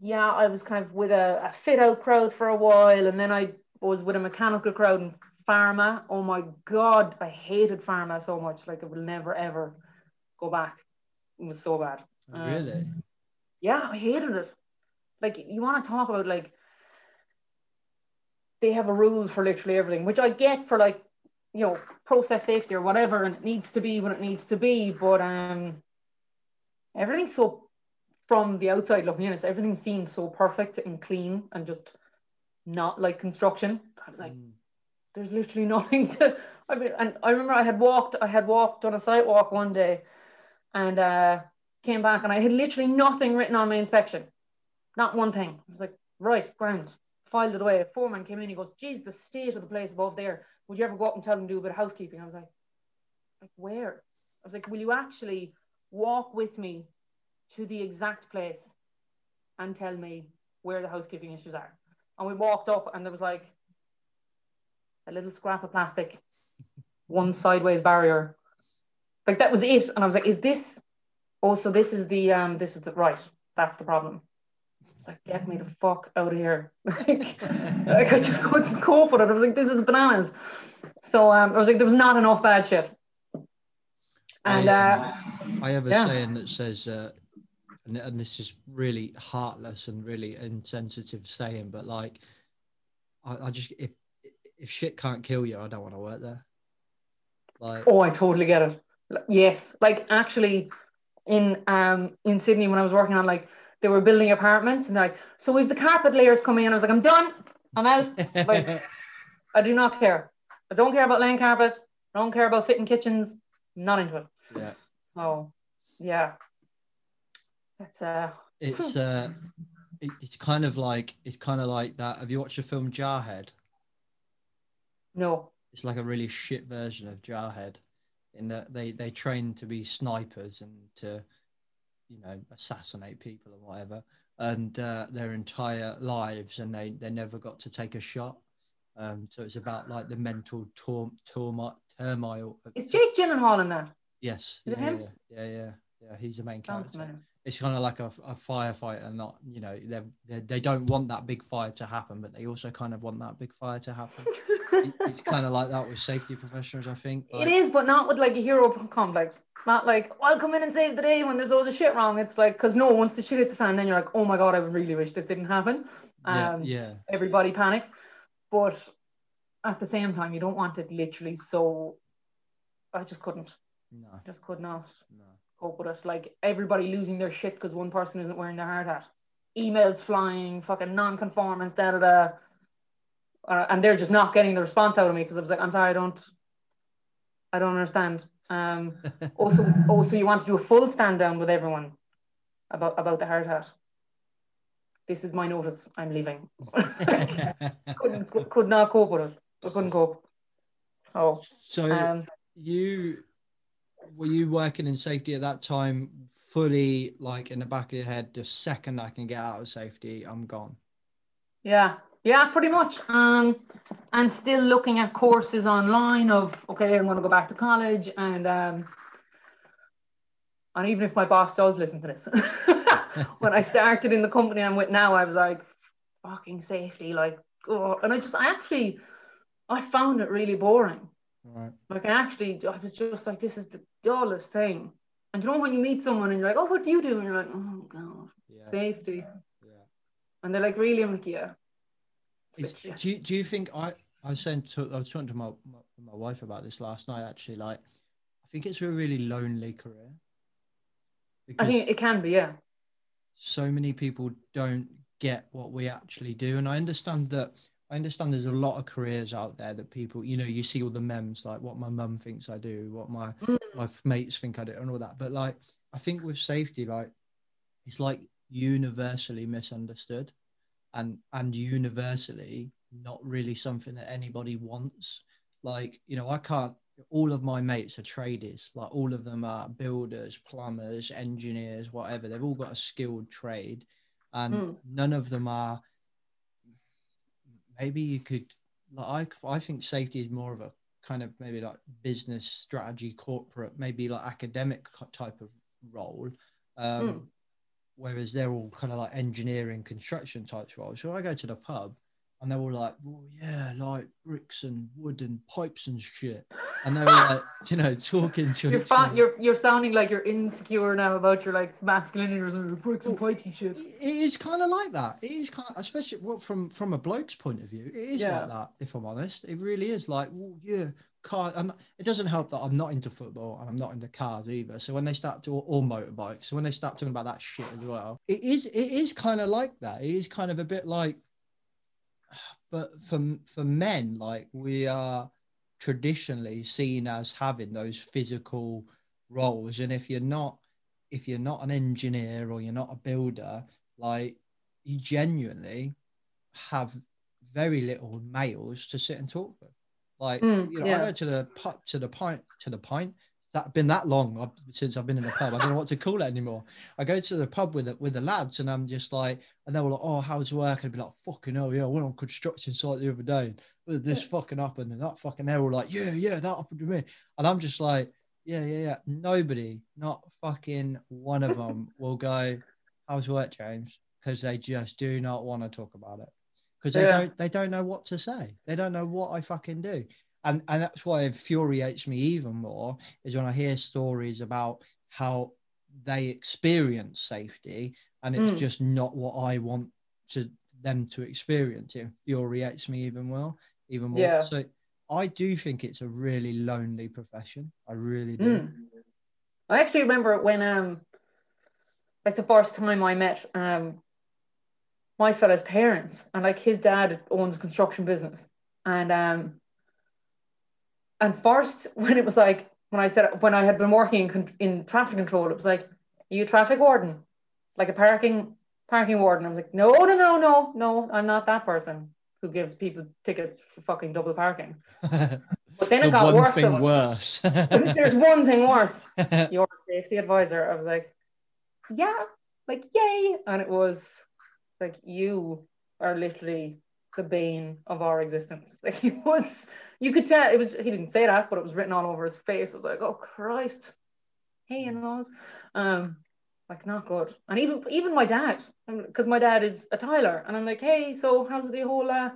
yeah, I was kind of with a, a fit out crowd for a while, and then I was with a mechanical crowd in pharma. Oh my god, I hated pharma so much. Like I will never ever go back. It was so bad. Um, Really? Yeah, I hated it. Like you want to talk about like they have a rule for literally everything, which I get for like you know process safety or whatever, and it needs to be when it needs to be. But um, everything's so from the outside looking in, it everything seems so perfect and clean and just not like construction. I was like, Mm. there's literally nothing to. I mean, and I remember I had walked, I had walked on a sidewalk one day, and uh, came back, and I had literally nothing written on my inspection, not one thing. I was like, right, grand, filed it away. A foreman came in, he goes, geez, the state of the place above there. Would you ever go up and tell them to do a bit of housekeeping? I was like, like where? I was like, will you actually walk with me to the exact place and tell me where the housekeeping issues are? And we walked up, and there was like a little scrap of plastic, one sideways barrier. Like that was it. And I was like, is this oh so this is the um this is the right, that's the problem. It's like, get me the fuck out of here. like, like I just couldn't cope with it. I was like, this is bananas. So um I was like, there was not enough bad shit. And I, uh I have a yeah. saying that says, uh, and, and this is really heartless and really insensitive saying, but like, I, I just if if shit can't kill you, I don't want to work there. Like, Oh, I totally get it. Yes, like actually, in um in Sydney when I was working on like they were building apartments and they're like, so we've the carpet layers coming in. I was like, I'm done. I'm out. like- I do not care. I don't care about laying carpet. I don't care about fitting kitchens. Not into it. yeah, Oh, yeah. That's uh. it's uh, it, it's kind of like it's kind of like that. Have you watched the film Jarhead? No. It's like a really shit version of Jarhead, in that they they train to be snipers and to, you know, assassinate people or whatever, and uh, their entire lives, and they they never got to take a shot. Um, so it's about like the mental tor- turmoil. turmoil. Is Jake Gyllenhaal in that? Yes. Is it yeah, him? yeah, yeah, yeah, yeah. He's the main character. It's kind of like a, a firefighter, not you know they they they don't want that big fire to happen, but they also kind of want that big fire to happen. It- it's kind of like that with safety professionals, I think. It is, but not with like a hero complex. Not like oh, I'll come in and save the day when there's loads of shit wrong. It's like because no, once the shit hits the fan, then you're like, oh my god, I really wish this didn't happen. Yeah, Um, yeah, Everybody panic, but at the same time, you don't want it literally. So I just couldn't, no, just could not no. Cope with it. Like everybody losing their shit because one person isn't wearing their hard hat, emails flying, fucking non-conformance, da da da. Uh, and they're just not getting the response out of me because I was like, I'm sorry, I don't, I don't understand. Um, also, also, you want to do a full stand down with everyone about about the hard hat. This is my notice. I'm leaving. couldn't could- could not cope with it. I couldn't cope. Oh, so um, you were you working in safety at that time, fully like in the back of your head, the second I can get out of safety, I'm gone. Yeah, yeah, pretty much. Um, and still looking at courses online of okay, I'm going to go back to college, and um, and even if my boss does listen to this, when I started in the company I'm with now, I was like, fucking safety, like, oh, and I just, I actually, I found it really boring. Right. Like, I actually, I was just like, this is the dullest thing. And you know when you meet someone and you're like, oh, what do you do? And you're like, oh god, Yeah. safety. Yeah. And they're like, really? I'm like, yeah. Do you do you think I I was saying to I was talking to my, my my wife about this last night actually like I think it's a really lonely career I think it can be, yeah. so many people don't get what we actually do and I understand that I understand there's a lot of careers out there that people you know you see all the memes like what my mum thinks I do what my Mm. my mates think I do and all that but like I think with safety like it's like universally misunderstood and and universally not really something that anybody wants like you know i can't all of my mates are traders. like all of them are builders plumbers engineers whatever they've all got a skilled trade and Mm. none of them are maybe you could like I, I think safety is more of a kind of maybe like business strategy corporate maybe like academic type of role um Mm. whereas they're all kind of like engineering construction types roles so i go to the pub and they were like oh yeah like bricks and wood and pipes and shit and they were like you know talking to You're, each fa- other. you're you're sounding like you're insecure now about your like masculinity or something, bricks and pipes and shit. It is kind of like that. It is kind of, especially well, from from a bloke's point of view, it is Yeah. like that. If I'm honest, it really is like, well, yeah, car. And it doesn't help that I'm not into football and I'm not into cars either. So when they start to or motorbikes, so when they start talking about that shit as well, it is it is kind of like that. It is kind of a bit like, but for for men, like we are traditionally seen as having those physical roles, and if you're not if you're not an engineer or you're not a builder, like you genuinely have very little males to sit and talk with. Like Mm, you know, yeah. I go to the put to the pint to the pint. That been that long uh, since I've been in a pub. I don't know what to call it anymore. I go to the pub with the, with the lads, and I'm just like, and they were like, "Oh, how's work?" And I'd be like, "Fucking hell, yeah, I went on construction site the other day. and This fucking happened, and that fucking." They were like, "Yeah, yeah, that happened to me," and I'm just like, yeah, yeah, yeah. Nobody, not fucking one of them, will go, "How's work, James?" Because they just do not want to talk about it. Because they Yeah. don't, they don't know what to say. They don't know what I fucking do, and and that's why it infuriates me even more is when I hear stories about how they experience safety, and it's Mm. just not what I want to them to experience. It infuriates me even more, even more. Yeah. So I do think it's a really lonely profession. I really do. Mm. I actually remember when um like the first time I met um my fella's parents and like his dad owns a construction business and um and first when it was like when I said when I had been working in, in traffic control it was like are you a traffic warden like a parking parking warden. I was like, no, no, no, no, no, I'm not that person who gives people tickets for fucking double parking. But then it got one worse. thing worse. There's one thing worse. Your safety advisor. I was like, yeah, like yay, and it was like you are literally the bane of our existence. Like it was, you could tell it was. He didn't say that, but it was written all over his face. I was like, oh Christ, hey in laws, um, like not good. And even even my dad, because my dad is a tiler, and I'm like, hey, so how's the whole uh,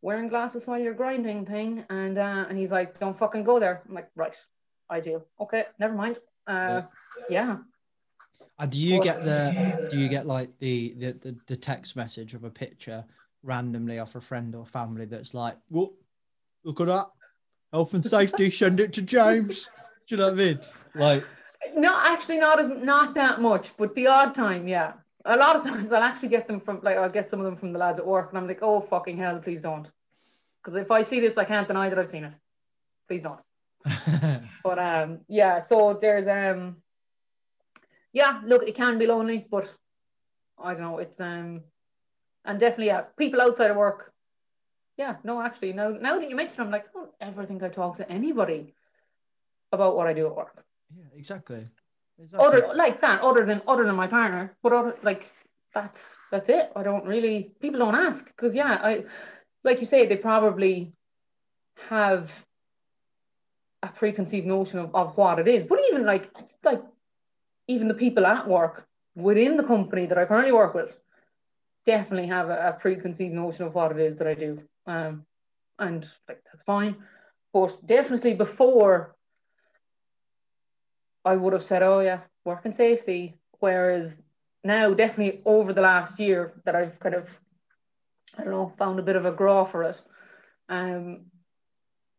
wearing glasses while you're grinding thing? And uh, and he's like, don't fucking go there. I'm like, right, ideal. Okay, never mind. Uh, yeah. And do you get the do you get like the, the the the text message of a picture randomly off a friend or family that's like, "Whoa, look at that, health and safety, send it to James." Do you know what I mean? Like, No, actually, not as not that much, but the odd time, yeah. A lot of times, I'll actually get them from like I'll get some of them from the lads at work, and I'm like, oh fucking hell, please don't, because if I see this, I can't deny that I've seen it. Please don't. But um, yeah. So there's um, yeah. Look, it can be lonely, but I don't know. It's um, and definitely yeah, people outside of work. Yeah, no, actually, now now that you mention, it, I'm like, I don't ever think I talk to anybody about what I do at work. yeah, exactly. exactly. other like that other than other than my partner but other like that's that's it i don't really people don't ask because yeah i like you say they probably have a preconceived notion of, of what it is but even like it's like even the people at work within the company that i currently work with definitely have a, a preconceived notion of what it is that i do um and like that's fine but definitely before I would have said, oh yeah, work and safety. Whereas now, definitely over the last year that I've kind of, I don't know, found a bit of a grow for it. Um,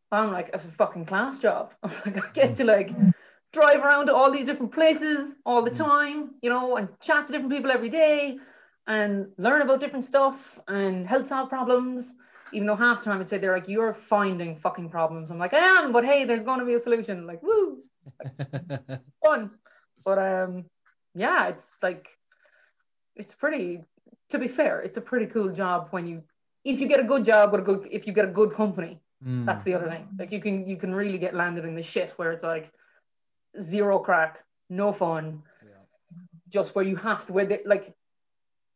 found like a fucking class job. I'm like I get to like drive around to all these different places all the time, you know, and chat to different people every day, and learn about different stuff and help solve problems. Even though half the time I'd say they're like, you're finding fucking problems. I'm like, I am, but hey, there's going to be a solution. Like, woo fun. But um, yeah, it's like it's pretty. To be fair, it's a pretty cool job when you if you get a good job with a good if you get a good company. Mm. That's the other thing. Like you can you can really get landed in the shit where it's like zero crack, no fun, just where you have to where they, like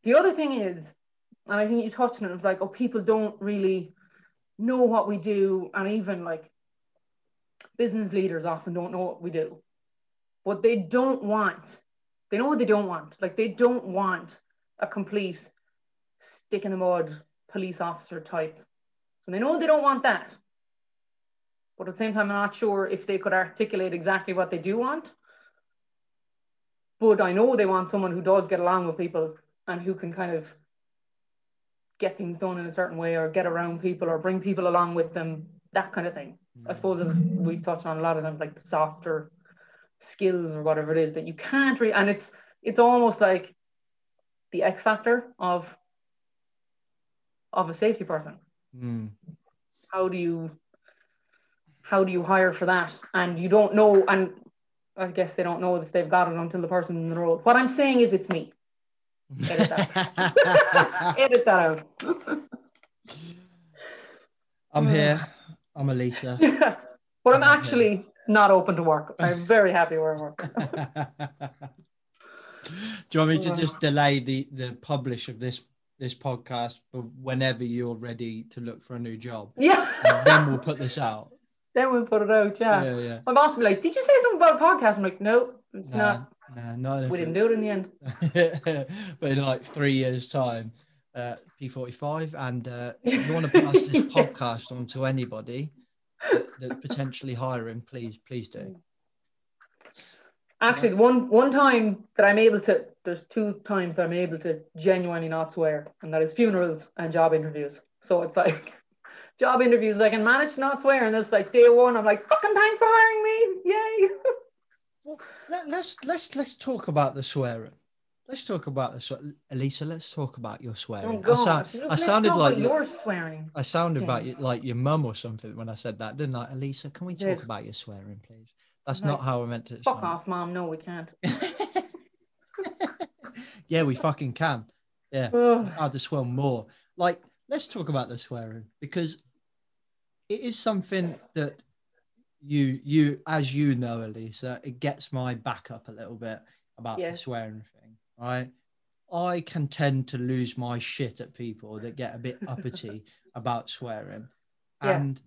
the other thing is, and I think you touched on it, it's like oh people don't really know what we do, and even like business leaders often don't know what we do. What they don't want, they know what they don't want. Like they don't want a complete stick in the mud police officer type. So they know they don't want that. But at the same time, I'm not sure if they could articulate exactly what they do want. But I know they want someone who does get along with people and who can kind of get things done in a certain way or get around people or bring people along with them, that kind of thing. I suppose as we've touched on a lot of times, like the softer skills or whatever it is that you can't really, and it's it's almost like the X factor of of a safety person. Mm. How do you how do you hire for that? And you don't know, and I guess they don't know if they've got it until the person's in the role. What I'm saying is, it's me. Edit that. Out. I'm uh. here. I'm Elisa. but I'm actually not open to work. I'm very happy where I work. Do you want me to just uh. delay the the publish of this this podcast for whenever you're ready to look for a new job? Yeah. And then we'll put this out. Then we'll put it out. Yeah. Yeah, yeah. My boss will be like, "Did you say something about a podcast?" I'm like, "No, it's Nah, not. nah, not We didn't do it in the end." but in like three years' time, uh, P45, and uh, if you want to pass this podcast on to anybody that, that's potentially hiring, please, please do. Actually, one one time that I'm able to, there's two times that I'm able to genuinely not swear, and that is funerals and job interviews. So it's like job interviews, I can manage to not swear, and it's like day one, I'm like, fucking thanks for hiring me, yay! Well, let, let's let's let's talk about the swearing. Let's talk about the swear. Elisa, let's talk about your oh, swearing. Oh I, sound, I sounded like about you- swearing. I sounded about you, like your mum or something when I said that, didn't I? Elisa, can we talk did. about your swearing, please? That's Like, not how I meant to. Fuck sound. off, mom. No, we can't. yeah, we fucking can. Yeah, Ugh. I had to swear more. Like, let's talk about the swearing because it is something that you you as you know, Elisa, it gets my back up a little bit about Yeah. the swearing thing, right? I can tend to lose my shit at people that get a bit uppity about swearing. Yeah. And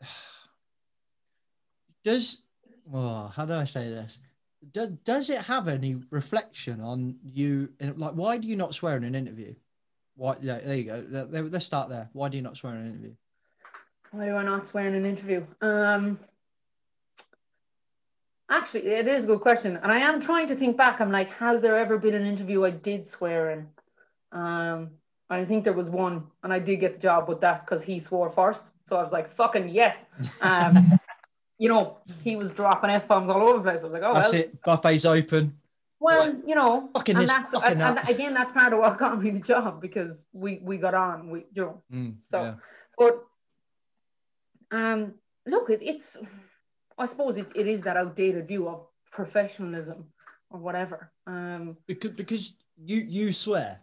does well, how do I say this? Does, does it have any reflection on you? Like, why do you not swear in an interview? Why? Yeah, there you go. Let- let- Let's start there. Why do you not swear in an interview? Why do I not swear in an interview? Um, actually, it is a good question, and I am trying to think back. I'm like, has there ever been an interview I did swear in? Um, and I think there was one, and I did get the job, but that's because he swore first. So I was like, fucking yes. Um, you know, he was dropping f bombs all over the place. I was like, oh That's well. it. Buffet's open. Well, you know, Fucking and that's fucking and, and again, that's part of what got me the job because we we got on. We you know, Mm, so, yeah. but um, look, it, it's I suppose it, it is that outdated view of professionalism or whatever. Um, because because you you swear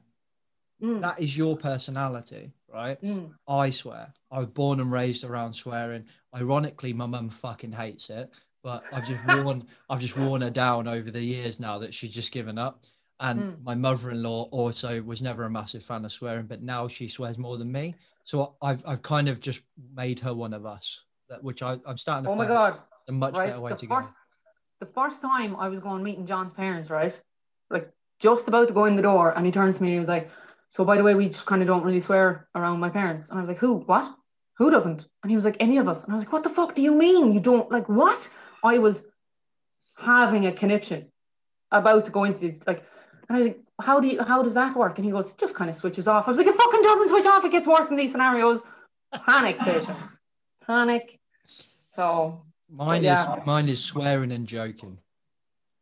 mm, that is your personality, right? mm, I swear. I was born and raised around swearing. Ironically, my mum fucking hates it, but I've just worn I've just worn her down over the years now that she's just given up. And Mm. my mother-in-law also was never a massive fan of swearing, but now she swears more than me. So I've I've kind of just made her one of us, which I, I'm starting to oh my find god! a much Right, better way the to first, go. the first time I was going meeting John's parents, right? Like just about to go in the door, and he turns to me and he was like, "So by the way, we just kind of don't really swear around my parents." And I was like, "Who? What? Who doesn't?" And he was like, "Any of us." And I was like, "What the fuck do you mean you don't like what?" I was having a conniption about to go into this like, and I was like, "How do you? How does that work?" And he goes, "It just kind of switches off." I was like, "It fucking doesn't switch off. It gets worse in these scenarios." Panic patience, panic. So Mine yeah. is mine is swearing and joking.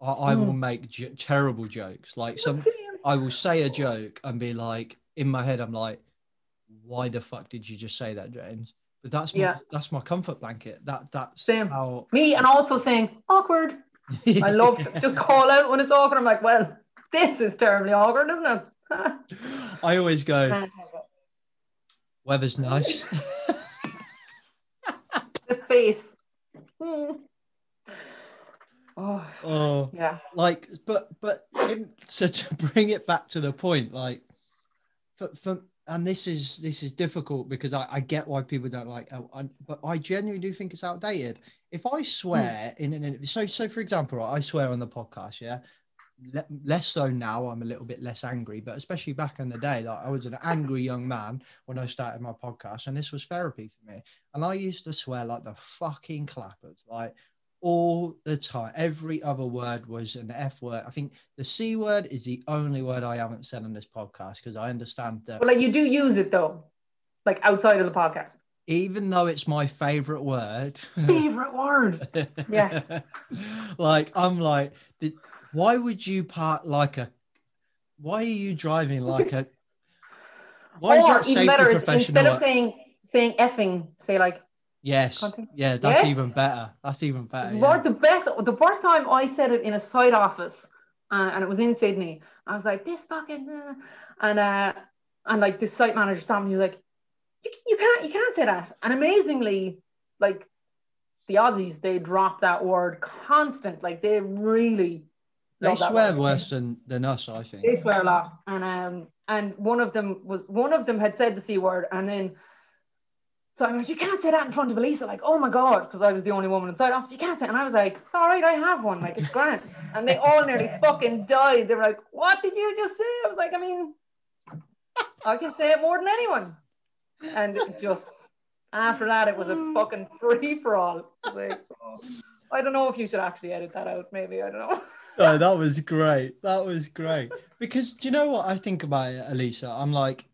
I, I will Mm. make j- terrible jokes. Like some, I will say a joke and be like, in my head, I'm like, why the fuck did you just say that, James? But that's my, Yeah. that's my comfort blanket. That that's Same. how. Me and also saying awkward. I love to just call out when it's awkward. I'm like, well, this is terribly awkward, isn't it? I always go, weather's nice. The face. Hmm. Oh, oh, yeah. like, but but in, so to bring it back to the point, like, for, for and this is this is difficult because I, I get why people don't like, oh, I, but I genuinely do think it's outdated. If I swear in an interview, so so for example, I swear on the podcast, yeah. Le- less so now. I'm a little bit less angry, but especially back in the day, like I was an angry young man when I started my podcast, and this was therapy for me. And I used to swear like the fucking clappers, like all the time. Every other word was an F word. I think the C word is the only word I haven't said on this podcast because I understand that But like you do use it though, like outside of the podcast. even though it's my favorite word, Favorite word. yeah. like I'm like, the, why would you park like a? Why are you driving like a? Why is or that safety better, professional? instead of saying saying effing, say like yes, Content? yeah, that's Yeah? even better. That's even better. Yeah. the best the first time I said it in a side office uh, and it was in Sydney, I was like, this fucking uh," and uh and like this site manager stopped me, he was like, you, you can't you can't say that. And amazingly, like the Aussies, they drop that word constant. Like they really They swear worse than than us, I think. They swear a lot. And um and one of them was one of them had said the C word and then so I was, you can't say that in front of Elisa, like, oh my god, because I was the only woman inside office. You can't say, and I was like, it's all right, I have one, like it's grand. And they all nearly fucking died. They were like, what did you just say? I was like, I mean, I can say it more than anyone. And just after that, it was a fucking free for all. Like, oh, I don't know if you should actually edit that out. Maybe I don't know. No, that was great. That was great. Because do you know what I think about it, Elisa? I'm like,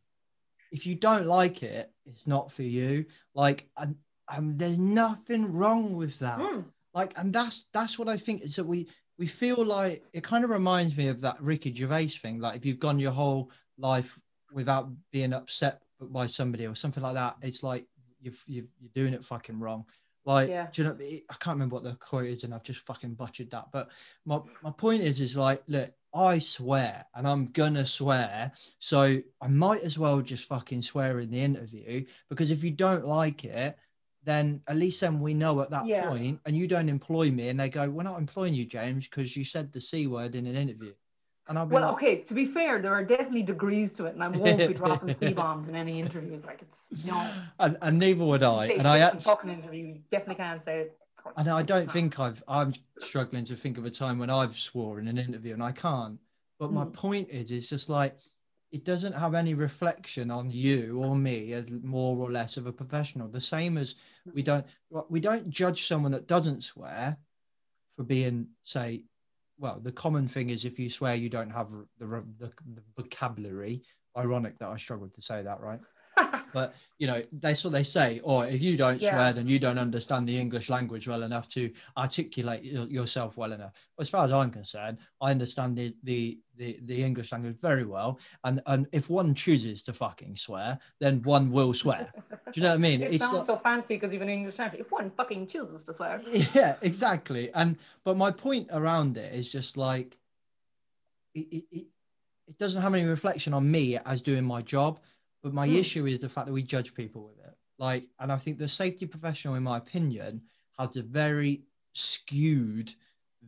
if you don't like it, it's not for you. Like, and, there's nothing wrong with that. Hmm. Like, and that's that's what I think is that we we feel like it kind of reminds me of that Ricky Gervais thing. Like, if you've gone your whole life without being upset by somebody or something like that, it's like you've, you've you're doing it fucking wrong. Like, Yeah. do you know? I can't remember what the quote is, and I've just fucking butchered that. But my my point is, is like, look, I swear and I'm gonna swear. So I might as well just fucking swear in the interview because if you don't like it, then at least then we know at that Yeah. point and you don't employ me and they go, We're not employing you, James, because you said the C word in an interview. And I'll be Well, like, okay, to be fair, there are definitely degrees to it, and I won't be dropping C bombs in any interviews. Like, it's no. and, and neither would I. And I actually fucking interview, you definitely can't say it. And I don't think I've I'm struggling to think of a time when I've swore in an interview and I can't. But my Mm. point is it's just like it doesn't have any reflection on you or me as more or less of a professional. The same as we don't we don't judge someone that doesn't swear for being say well the common thing is if you swear you don't have the, the, the vocabulary ironic that i struggled to say that right but you know that's what they say or if you don't Yeah. swear then you don't understand the english language well enough to articulate yourself well enough as far as i'm concerned i understand the the the, the english language very well and and if one chooses to fucking swear then one will swear do you know what i mean It sounds like- so fancy because an English accent. If one fucking chooses to swear. yeah exactly and but my point around it is just like it, it, it, it doesn't have any reflection on me as doing my job but my Hmm. issue is the fact that we judge people with it like and i think the safety professional in my opinion has a very skewed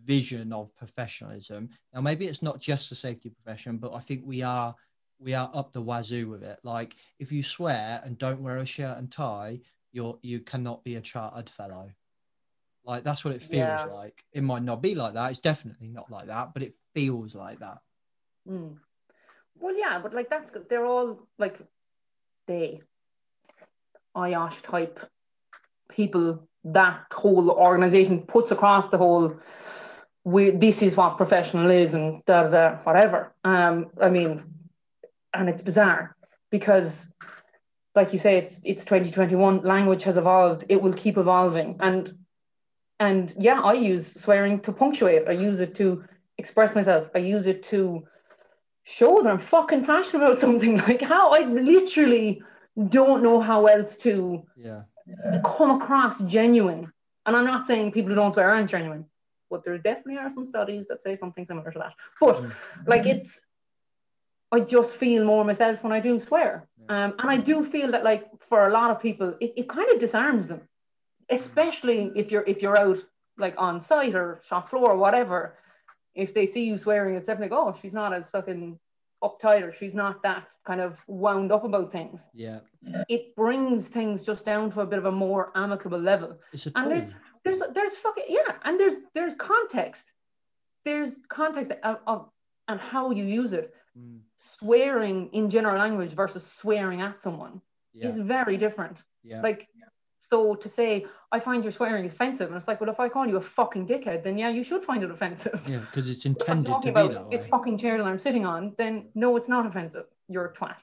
vision of professionalism now maybe it's not just the safety profession but i think we are we are up the wazoo with it like if you swear and don't wear a shirt and tie you're you cannot be a chartered fellow like that's what it feels Yeah. like. It might not be like that. It's definitely not like that, but it feels like that. Mm. Well, yeah, but like that's they're all like they IOSH type people. That whole organization puts across the whole. We this is what professional is and da da whatever. Um, I mean, and it's bizarre because, like you say, it's it's 2021. Language has evolved. It will keep evolving, and and yeah, I use swearing to punctuate. I use it to express myself. I use it to show that I'm fucking passionate about something. Like how I literally don't know how else to Yeah. come across genuine. And I'm not saying people who don't swear aren't genuine, but there definitely are some studies that say something similar to that. But like it's, I just feel more myself when I do swear. Um, and I do feel that like for a lot of people, it, it kind of disarms them, especially if you're if you're out like on site or shop floor or whatever. If they see you swearing, it's definitely like, oh, she's not as fucking uptight or she's not that kind of wound up about things. Yeah. It brings things just down to a bit of a more amicable level. It's a And there's there's there's fucking yeah, and there's there's context. There's context of, of and how you use it. Mm, Swearing in general language versus swearing at someone yeah. is very different. Yeah. Like so to say, I find your swearing offensive, and it's like, well, if I call you a fucking dickhead, then yeah, you should find it offensive. yeah, because it's intended to be about that this way. fucking chair that I'm sitting on, then no, it's not offensive. You're a twat,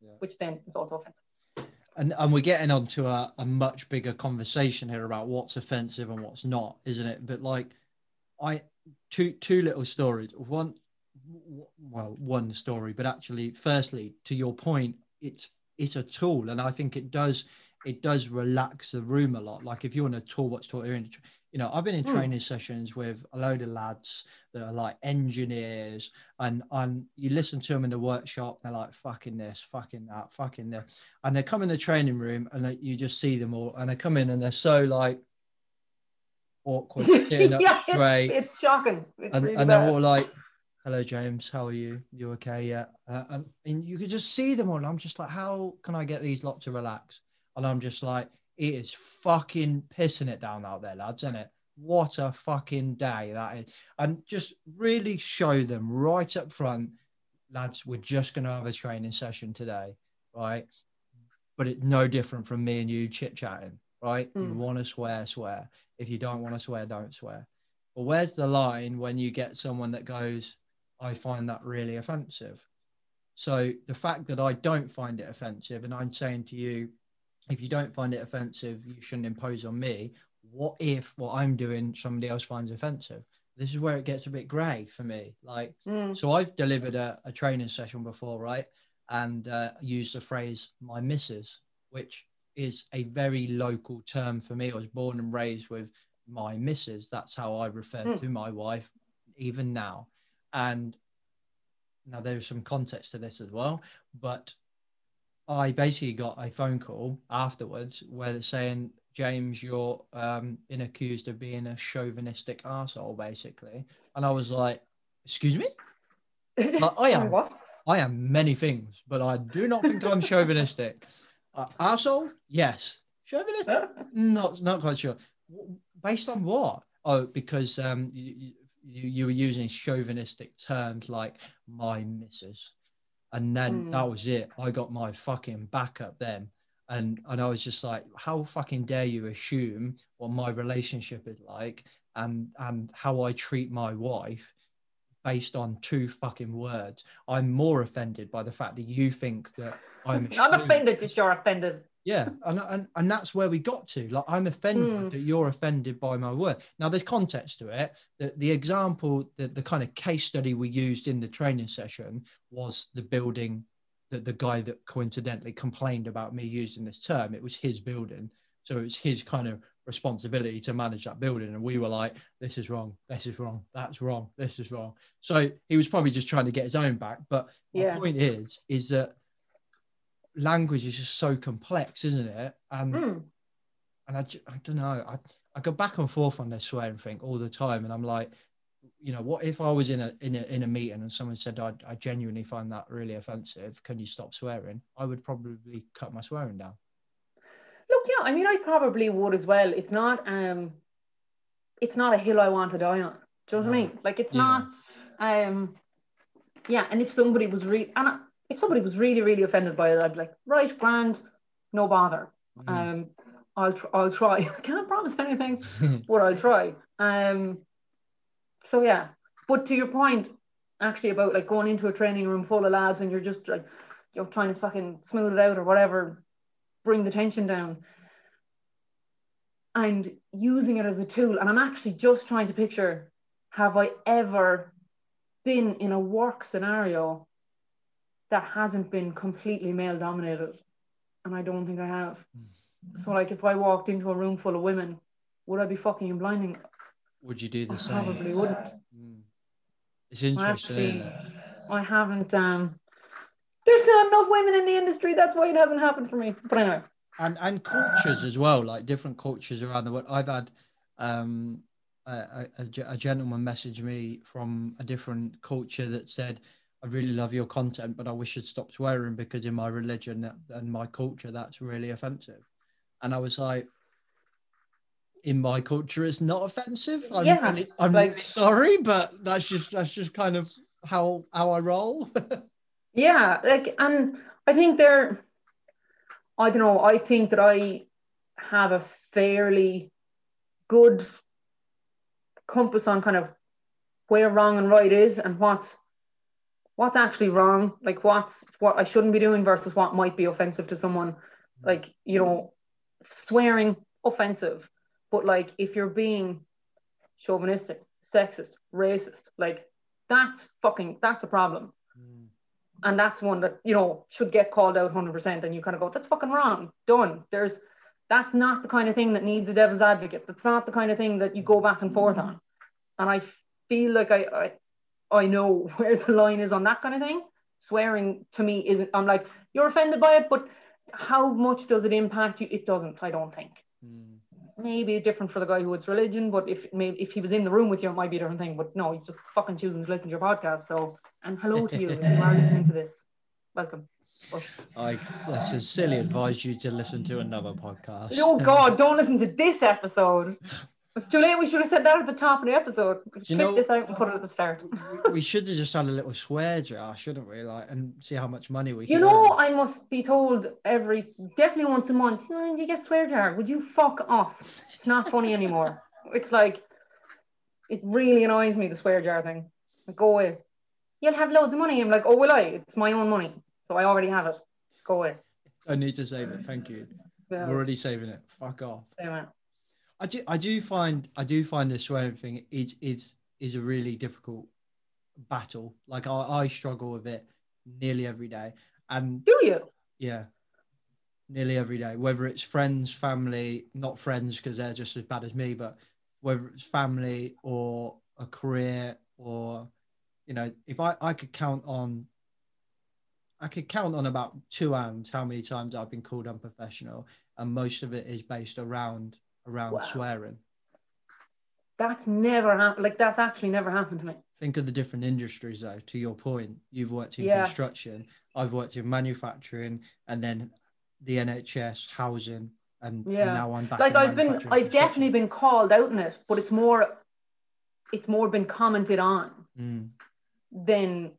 Yeah. which then is also offensive. And and we're getting onto a, a much bigger conversation here about what's offensive and what's not, isn't it? But like I two two little stories. One well, one story, but actually, firstly, to your point, it's it's a tool, and I think it does it does relax the room a lot. Like if you're on a tour, what's taught you're in, you know, I've been in Hmm. training sessions with a load of lads that are like engineers, and and you listen to them in the workshop, they're like fucking this, fucking that, fucking this, and they come in the training room, and they, you just see them all, and they come in and they're so like awkward, yeah, straight, it's, it's shocking. It's and, really and they're all like hello james how are you you okay yeah uh, and, and you could just see them all and i'm just like how can i get these lot to relax and i'm just like it is fucking pissing it down out there lads isn't it? What a fucking day that is. And just really show them right up front lads we're just going to have a training session today right? But it's no different from me and you chit chatting right? You Mm. want to swear swear. If you don't want to swear don't swear. But where's the line when you get someone that goes, I find that really offensive? So the fact that I don't find it offensive, and I'm saying to you, if you don't find it offensive, you shouldn't impose on me. What if what I'm doing somebody else finds offensive? This is where it gets a bit grey for me. Like, Mm. so I've delivered a, a training session before, right? And uh, used the phrase "my missus," which is a very local term for me. I was born and raised with my missus. That's how I refer Mm. to my wife, even now. And now there's some context to this as well, but I basically got a phone call afterwards where they're saying, James, you're um, been accused of being a chauvinistic asshole, basically. And I was like, excuse me? Like, I am. What? I am many things, but I do not think I'm chauvinistic. Uh, arsehole? Yes. Chauvinistic? not, not quite sure. Based on what? Oh, because um, you, you, you were using chauvinistic terms like my missus. And then Hmm. that was it. I got my fucking back up then. And, and I was just like, how fucking dare you assume what my relationship is like and, and how I treat my wife based on two fucking words. I'm more offended by the fact that you think that I'm. I'm offended that you're offended. Yeah, and, and and that's where we got to. Like, I'm offended Mm. that you're offended by my word. Now, there's context to it. The, the example, the, the kind of case study we used in the training session was the building that the guy that coincidentally complained about me using this term. It was his building, so it was his kind of responsibility to manage that building. And we were like, "This is wrong. This is wrong. That's wrong. This is wrong." So he was probably just trying to get his own back. But my Yeah. point is, is that language is just so complex, isn't it? And Mm. and I, I don't know. I, I go back and forth on this swearing thing all the time, and I'm like, you know, what if I was in a in a in a meeting and someone said I, I genuinely find that really offensive? Can you stop swearing? I would probably cut my swearing down. Look, yeah, I mean, I probably would as well. It's not, um, it's not a hill I want to die on. Do you know what I mean? Like, it's Yeah. not, um, yeah. And if somebody was really, and I- if somebody was really, really offended by it, I'd be like, right, grand, no bother. Mm. Um, I'll, tr- I'll try. I can't promise anything, but I'll try. Um, so yeah. But to your point, actually, about like going into a training room full of lads and you're just like, you're trying to fucking smooth it out or whatever, bring the tension down and using it as a tool. And I'm actually just trying to picture have I ever been in a work scenario that hasn't been completely male dominated? And I don't think I have. So, like, if I walked into a room full of women, would I be fucking and blinding? Would you do I the same? probably wouldn't. Mm. It's interesting, actually- isn't it? I haven't. Um, there's not enough women in the industry. That's why it hasn't happened for me. But anyway, and and cultures as well like different cultures around the world i've had um a, a, a a gentleman message me from a different culture that said i really love your content but i wish you'd stop swearing because in my religion and my culture that's really offensive and i was like in my culture it's not offensive i'm, Yeah, really, I'm like- really sorry but that's just that's just kind of how how i roll yeah, like, and I think they're. I don't know. I think that I have a fairly good compass on kind of where wrong and right is, and what's what's actually wrong. Like what's what I shouldn't be doing versus what might be offensive to someone. Mm. Like you know, swearing offensive, but like if you're being chauvinistic, sexist, racist, like that's fucking that's a problem. Mm. And that's one that, you know, should get called out 100%. And you kind of go, that's fucking wrong. Done. There's, that's not the kind of thing that needs a devil's advocate. That's not the kind of thing that you go back and forth mm. on. And I feel like I, I, I know where the line is on that kind of thing. Swearing to me isn't, I'm like, you're offended by it, but how much does it impact you? It doesn't, I don't think. Mm. Maybe different for the guy who it's religion, but if maybe if he was in the room with you, it might be a different thing. But no, he's just fucking choosing to listen to your podcast. So, and hello to you if you are listening to this. Welcome. But- i I sincerely advise you to listen to another podcast oh God, don't listen to this episode. It's too late. We should have said that at the top of the episode. You know- this out and put it at the start. we should have just had a little swear jar, shouldn't we? Like, and see how much money we. You know, earn. I must be told every definitely once a month. "Oh, do you get swear jar? Would you fuck off? It's not funny anymore. It's like it really annoys me the swear jar thing. Like, go away. You'll have loads of money. I'm like, oh, will I? It's my own money, so I already have it. Go away. I need to save it. Thank you. Yeah, I'm already saving it. Fuck off. anyway. I do. I do find. I do find the swearing thing is is is a really difficult battle. Like I, I struggle with it nearly every day, and Do you? yeah, nearly every day. Whether it's friends, family, not friends because they're just as bad as me, but whether it's family or a career or you know, if I I could count on, I could count on about two hands how many times I've been called unprofessional, and most of it is based around around Wow. swearing. That's never happened. Like that's actually never happened to me. Think of the different industries, though. To your point, you've worked in Yeah. construction. I've worked in manufacturing, and then the NHS, housing, and, and Yeah. now I'm back. like I've been, I've definitely been called out in it, but it's more, it's more been commented on Mm. than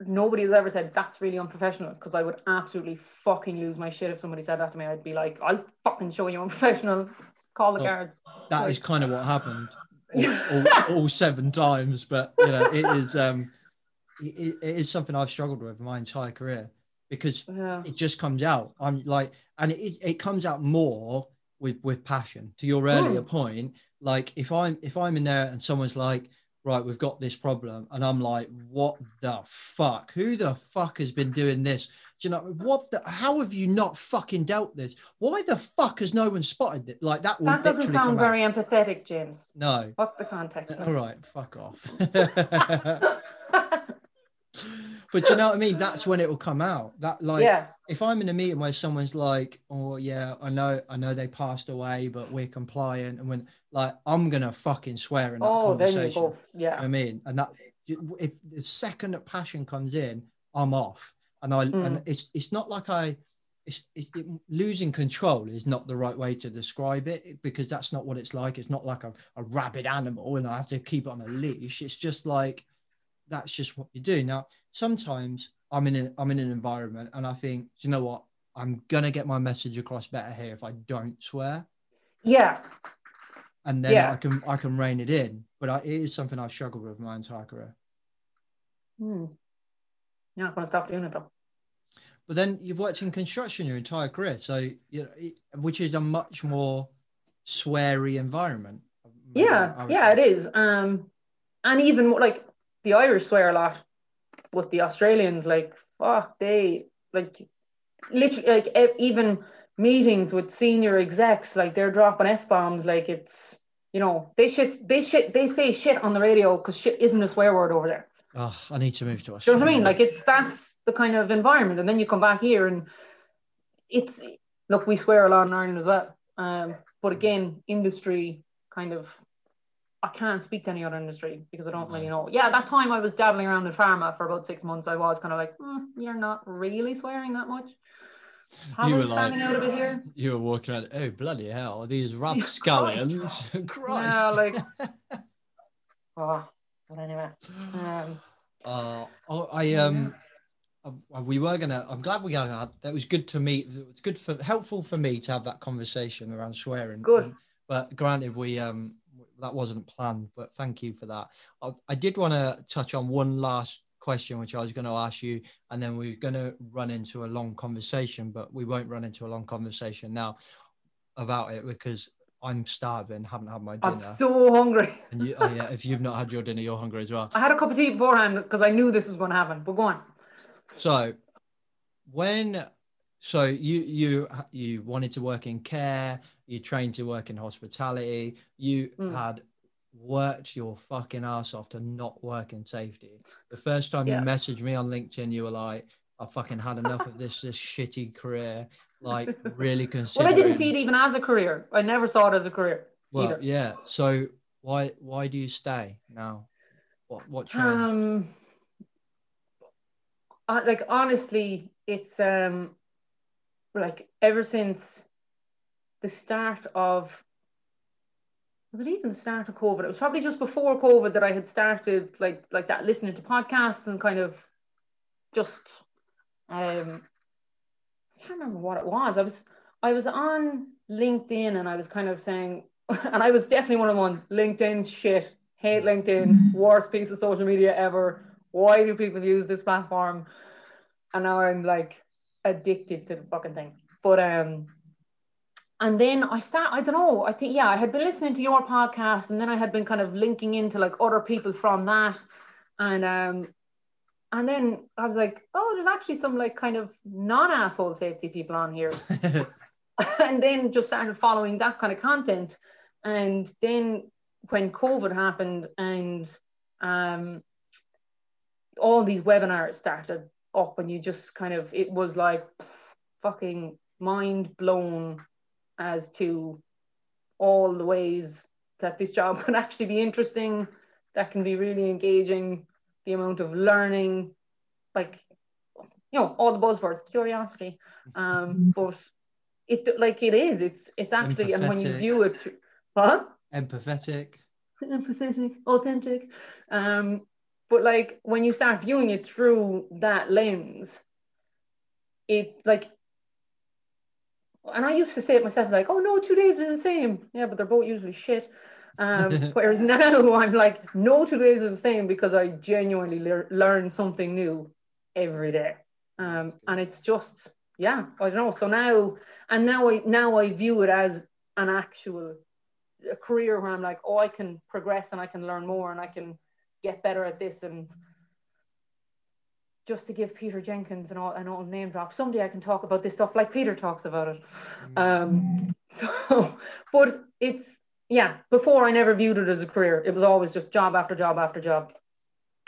nobody's ever said that's really unprofessional. Because I would absolutely fucking lose my shit if somebody said that to me. I'd be like, I'll fucking show you unprofessional. Call the Well, guards. That is kind of what happened all, all, all seven times. But you know, it is um, it, it is something I've struggled with my entire career because Yeah. it just comes out. I'm like, and it is- it comes out more with with passion. To your earlier Mm. point, like if I'm if I'm in there and someone's like, right, we've got this problem, and I'm like, what the fuck? Who the fuck has been doing this? Do you know what? The, how have you not fucking dealt this? Why the fuck has no one spotted it? Like that That doesn't sound come out. very empathetic, James. No. What's the context? All right, fuck off. but you know what I mean? That's when it will come out. That like yeah. if I'm in a meeting where someone's like, "Oh yeah, I know, I know they passed away, but we're compliant," and when like I'm gonna fucking swear in that Oh, then you conversation. go. Yeah. I mean, and that if the second that passion comes in, I'm off, and I and Mm. it's it's not like I. It's, it's it, losing control is not the right way to describe it because that's not what it's like. It's not like a, a rabid animal and I have to keep it on a leash. It's just like that's just what you do. Now, sometimes I'm in an I'm in an environment and I think, "Do you know what? I'm gonna get my message across better here if I don't swear, Yeah. and then Yeah. I can I can rein it in. But I, it is something I've struggled with my entire career. Hmm. Not going to stop doing it though. But then you've worked in construction your entire career, so you know, it, which is a much more sweary environment. Yeah, yeah, it think. is. Um, and even more, like the Irish swear a lot, but the Australians, like, fuck, they like literally like even meetings with senior execs, like they're dropping f bombs, like it's you know they shit, they shit, they say shit on the radio because shit isn't a swear word over there. Oh, I need to move to Do you know what I mean? Like it's that's the kind of environment, and then you come back here and it's look, we swear a lot in Ireland as well. Um, but again, industry kind of I can't speak to any other industry because I don't really know. Yeah, that time I was dabbling around in pharma for about six months. I was kind of like, hmm, you're not really swearing that much. You were like- out a bit here. You were walking around. Oh bloody hell! These rapscallions, Christ! Yeah, like oh, but anyway. Um, Uh, oh, I um, uh, we were gonna. I'm glad we got that. That was good to meet. It's good for helpful for me to have that conversation around swearing. Good. But granted, we um, that wasn't planned. But thank you for that. I, I did want to touch on one last question, which I was going to ask you, and then we are going to run into a long conversation. But we won't run into a long conversation now about it because I'm starving. Haven't had my dinner. I'm so hungry. and you, oh yeah, if you've not had your dinner, you're hungry as well. I had a cup of tea beforehand because I knew this was going to happen. But go on. So, when so you you you wanted to work in care, you trained to work in hospitality, you Mm. had worked your fucking ass off to not work in safety. The first time Yeah. you messaged me on LinkedIn, you were like, "I fucking had enough of this this shitty career." Like, really Well. I didn't see it even as a career. I never saw it as a career Well, either. yeah. So why why do you stay now? What what changed? Um, I, like honestly, it's um, like ever since the start of was it even the start of COVID? It was probably just before COVID that I had started like like that listening to podcasts and kind of just um I can't remember what it was. I was I was on LinkedIn and I was kind of saying and I was definitely one of them on LinkedIn shit, hate LinkedIn, worst piece of social media ever. Why do people use this platform? And now I'm like addicted to the fucking thing. But um and then I start, I don't know, I think, yeah, I had been listening to your podcast and then I had been kind of linking into like other people from that. And um, and then I was like, oh, there's actually some like kind of non-asshole safety people on here. and then just started following that kind of content. And then when COVID happened and um all these webinars started up, and you just kind of it was like fucking mind blown as to all the ways that this job can actually be interesting, that can be really engaging, the amount of learning, like you know, all the buzzwords, curiosity. Um, but it like it is, it's it's actually and when you view it what? Empathetic. empathetic, authentic. Um, but like when you start viewing it through that lens, it like, and I used to say it myself, like, oh no, two days is the same. Yeah, but they're both usually shit. Um, whereas now I'm like, no, two days is the same because I genuinely lear- learn something new every day. Um, and it's just, yeah, I don't know. So now, and now I now I view it as an actual a career where I'm like, oh, I can progress and I can learn more and I can get better at this. And just to give Peter Jenkins an all an old name drop, someday I can talk about this stuff like Peter talks about it. Um, so, but it's yeah. Before I never viewed it as a career; it was always just job after job after job.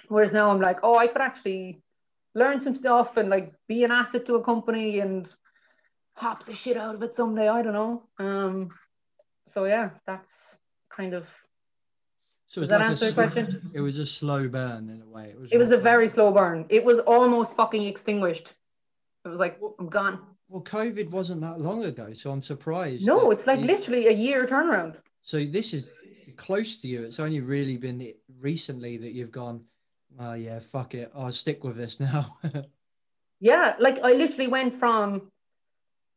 Whereas now I'm like, oh, I could actually learn some stuff and like be an asset to a company and hop the shit out of it someday. I don't know. Um, so yeah, that's kind of So Does that like answer the slow- question? It was a slow burn in a way. It was. it was a very slow burn. It was almost fucking extinguished. It was like I'm gone. Well, COVID wasn't that long ago, so I'm surprised. No, it's like literally a year turnaround. So this is close to you. It's only really been recently that you've gone. Oh yeah, fuck it. I'll stick with this now. Yeah, like I literally went from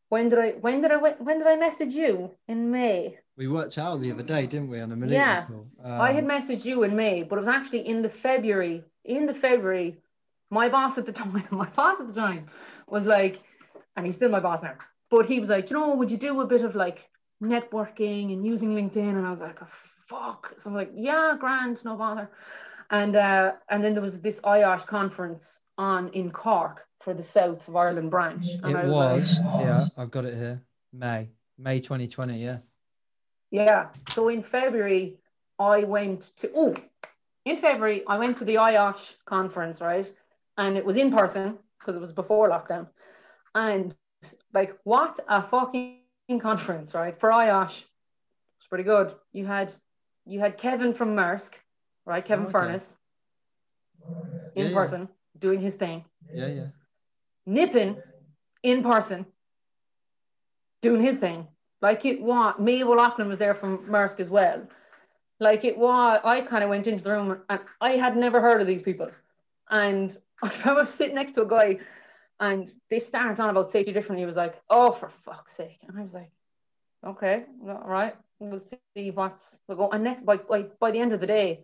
when did I when did I when did I message you in May? we worked out the other day, didn't we, on a millennium Yeah. call? I had Um, messaged you in May, but it was actually in the February. In the February, my boss at the time, my boss at the time was like, and he's still my boss now, but he was like, you know, would you do a bit of like networking and using LinkedIn? And I was like, oh, fuck. So I'm like, yeah, grand, no bother. And uh, and then there was this IOSH conference on in Cork for the South of Ireland branch. And I it like, was. Oh. Yeah, I've got it here. May, May 2020. Yeah. Yeah. So in February, I went to oh, in February I went to the IOSH conference, right? And it was in person because it was before lockdown. And like, what a fucking conference, right? For IOSH, it's pretty good. You had you had Kevin from Maersk, right? Kevin Okay. Furness in Yeah, yeah. person doing his thing. Yeah, yeah. Nippin in person doing his thing. Like it was, Mabel Lachlan was there from Maersk as well. Like it was, I kind of went into the room and I had never heard of these people. And I remember sitting next to a guy and they started on about safety differently. He was like, oh, for fuck's sake. And I was like, okay, all right, we'll see what's we'll go. And next, by, by, by the end of the day,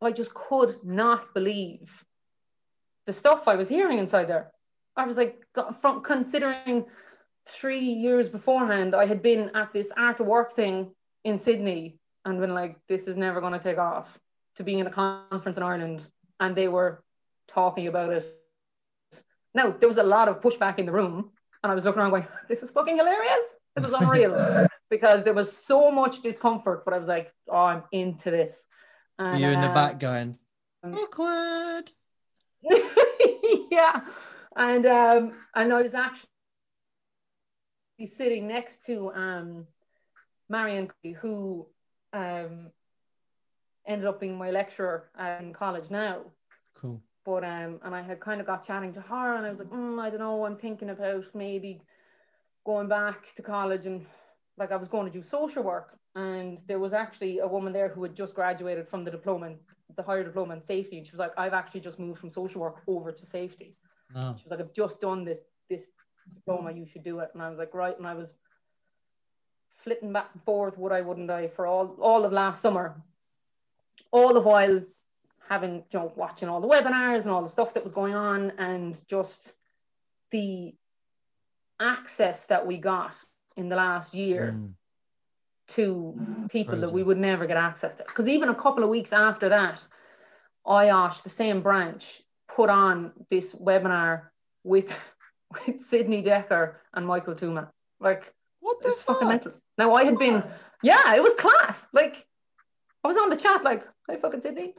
I just could not believe the stuff I was hearing inside there. I was like, from considering three years beforehand, I had been at this art of work thing in Sydney and been like, this is never going to take off. To being in a conference in Ireland, and they were talking about it. Now there was a lot of pushback in the room, and I was looking around going, this is fucking hilarious. This is unreal because there was so much discomfort, but I was like, oh, I'm into this. And, you in the uh, back going um, awkward? yeah, and um, and I was actually sitting next to um, Marion, who um, ended up being my lecturer in college now. Cool. But um, and I had kind of got chatting to her, and I was like, mm, I don't know, I'm thinking about maybe going back to college, and like I was going to do social work, and there was actually a woman there who had just graduated from the diploma, the higher diploma in safety, and she was like, I've actually just moved from social work over to safety. She was like, I've just done this this diploma, you should do it, and I was like, right, and I was flitting back and forth, would I, wouldn't I, for all all of last summer, all the while having, you know, watching all the webinars and all the stuff that was going on, and just the access that we got in the last year mm, to people that we would never get access to. Because even a couple of weeks after that, IOSH, the same branch, put on this webinar with with Sidney Dekker and Michael Tooma. Like What the it's fucking fuck? mental. Now I had been, yeah, it was class. Like I was on the chat like, hey, fucking Sidney.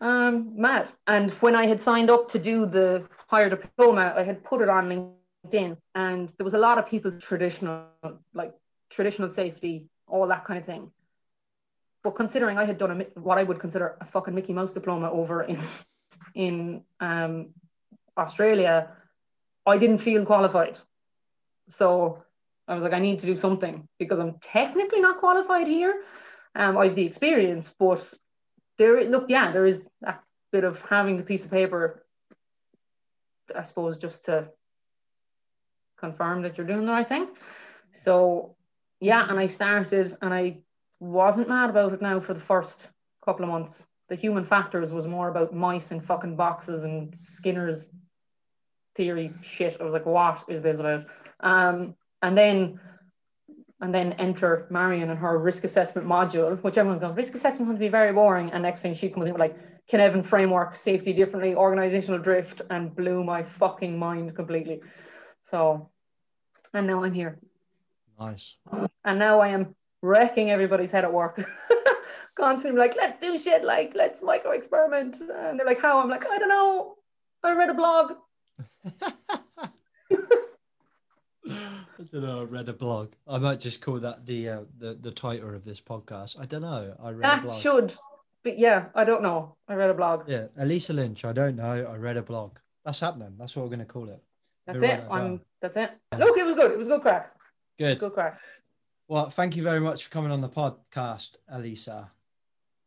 Um, mad. And when I had signed up to do the higher diploma, I had put it on LinkedIn and there was a lot of people traditional, like traditional safety, all that kind of thing. But considering I had done a, what I would consider a fucking Mickey Mouse diploma over in in um, Australia, I didn't feel qualified. So I was like, I need to do something because I'm technically not qualified here. Um, I have the experience, but there, look, yeah, there is a bit of having the piece of paper, I suppose, just to confirm that you're doing the right thing. So, yeah, and I started and I wasn't mad about it now for the first couple of months. The human factors was more about mice and fucking boxes and Skinner's theory shit. I was like, what is this about? Um, and then and then enter Marion and her risk assessment module, which everyone's going, risk assessment to be very boring. And next thing she comes in with like Cynefin framework, safety differently, organizational drift, and blew my fucking mind completely. So, and now I'm here. Nice. And now I am wrecking everybody's head at work. Constantly like, let's do shit, like let's micro experiment. And they're like, how? I'm like, I don't know. I read a blog. I don't know. I read a blog. I might just call that the uh, the the title of this podcast. I don't know. I read that a blog. should, but yeah, I don't know. I read a blog. Yeah, Elisa Lynch. I don't know. I read a blog. That's happening. That's what we're going to call it. That's it. that I'm. That's it. Look, it was good. It was good crack. Good. Good crack. Well, thank you very much for coming on the podcast, Elisa.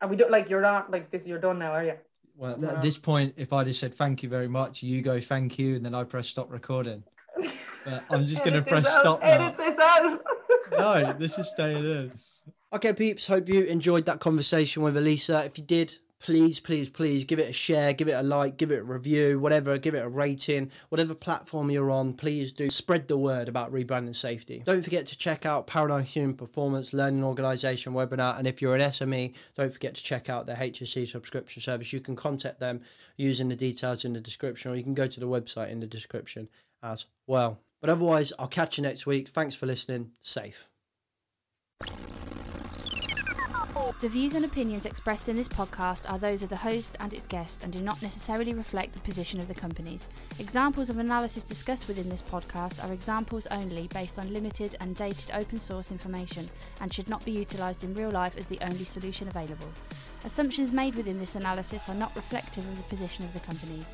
And we don't like you're not like this. You're done now, are you? Well, Yeah. at this point, if I just said thank you very much, you go thank you, and then I press stop recording. But I'm just going to press out, stop now. This no, this is staying in. Okay, peeps. Hope you enjoyed that conversation with Elisa. If you did, please, please, please give it a share, give it a like, give it a review, whatever, give it a rating, whatever platform you're on. Please do spread the word about rebranding safety. Don't forget to check out Paradigm Human Performance Learning Organization webinar. And if you're an SME, don't forget to check out their HSC subscription service. You can contact them using the details in the description, or you can go to the website in the description as well. But otherwise, I'll catch you next week. Thanks for listening. Safe. The views and opinions expressed in this podcast are those of the host and its guest and do not necessarily reflect the position of the companies. Examples of analysis discussed within this podcast are examples only based on limited and dated open source information and should not be utilised in real life as the only solution available. Assumptions made within this analysis are not reflective of the position of the companies.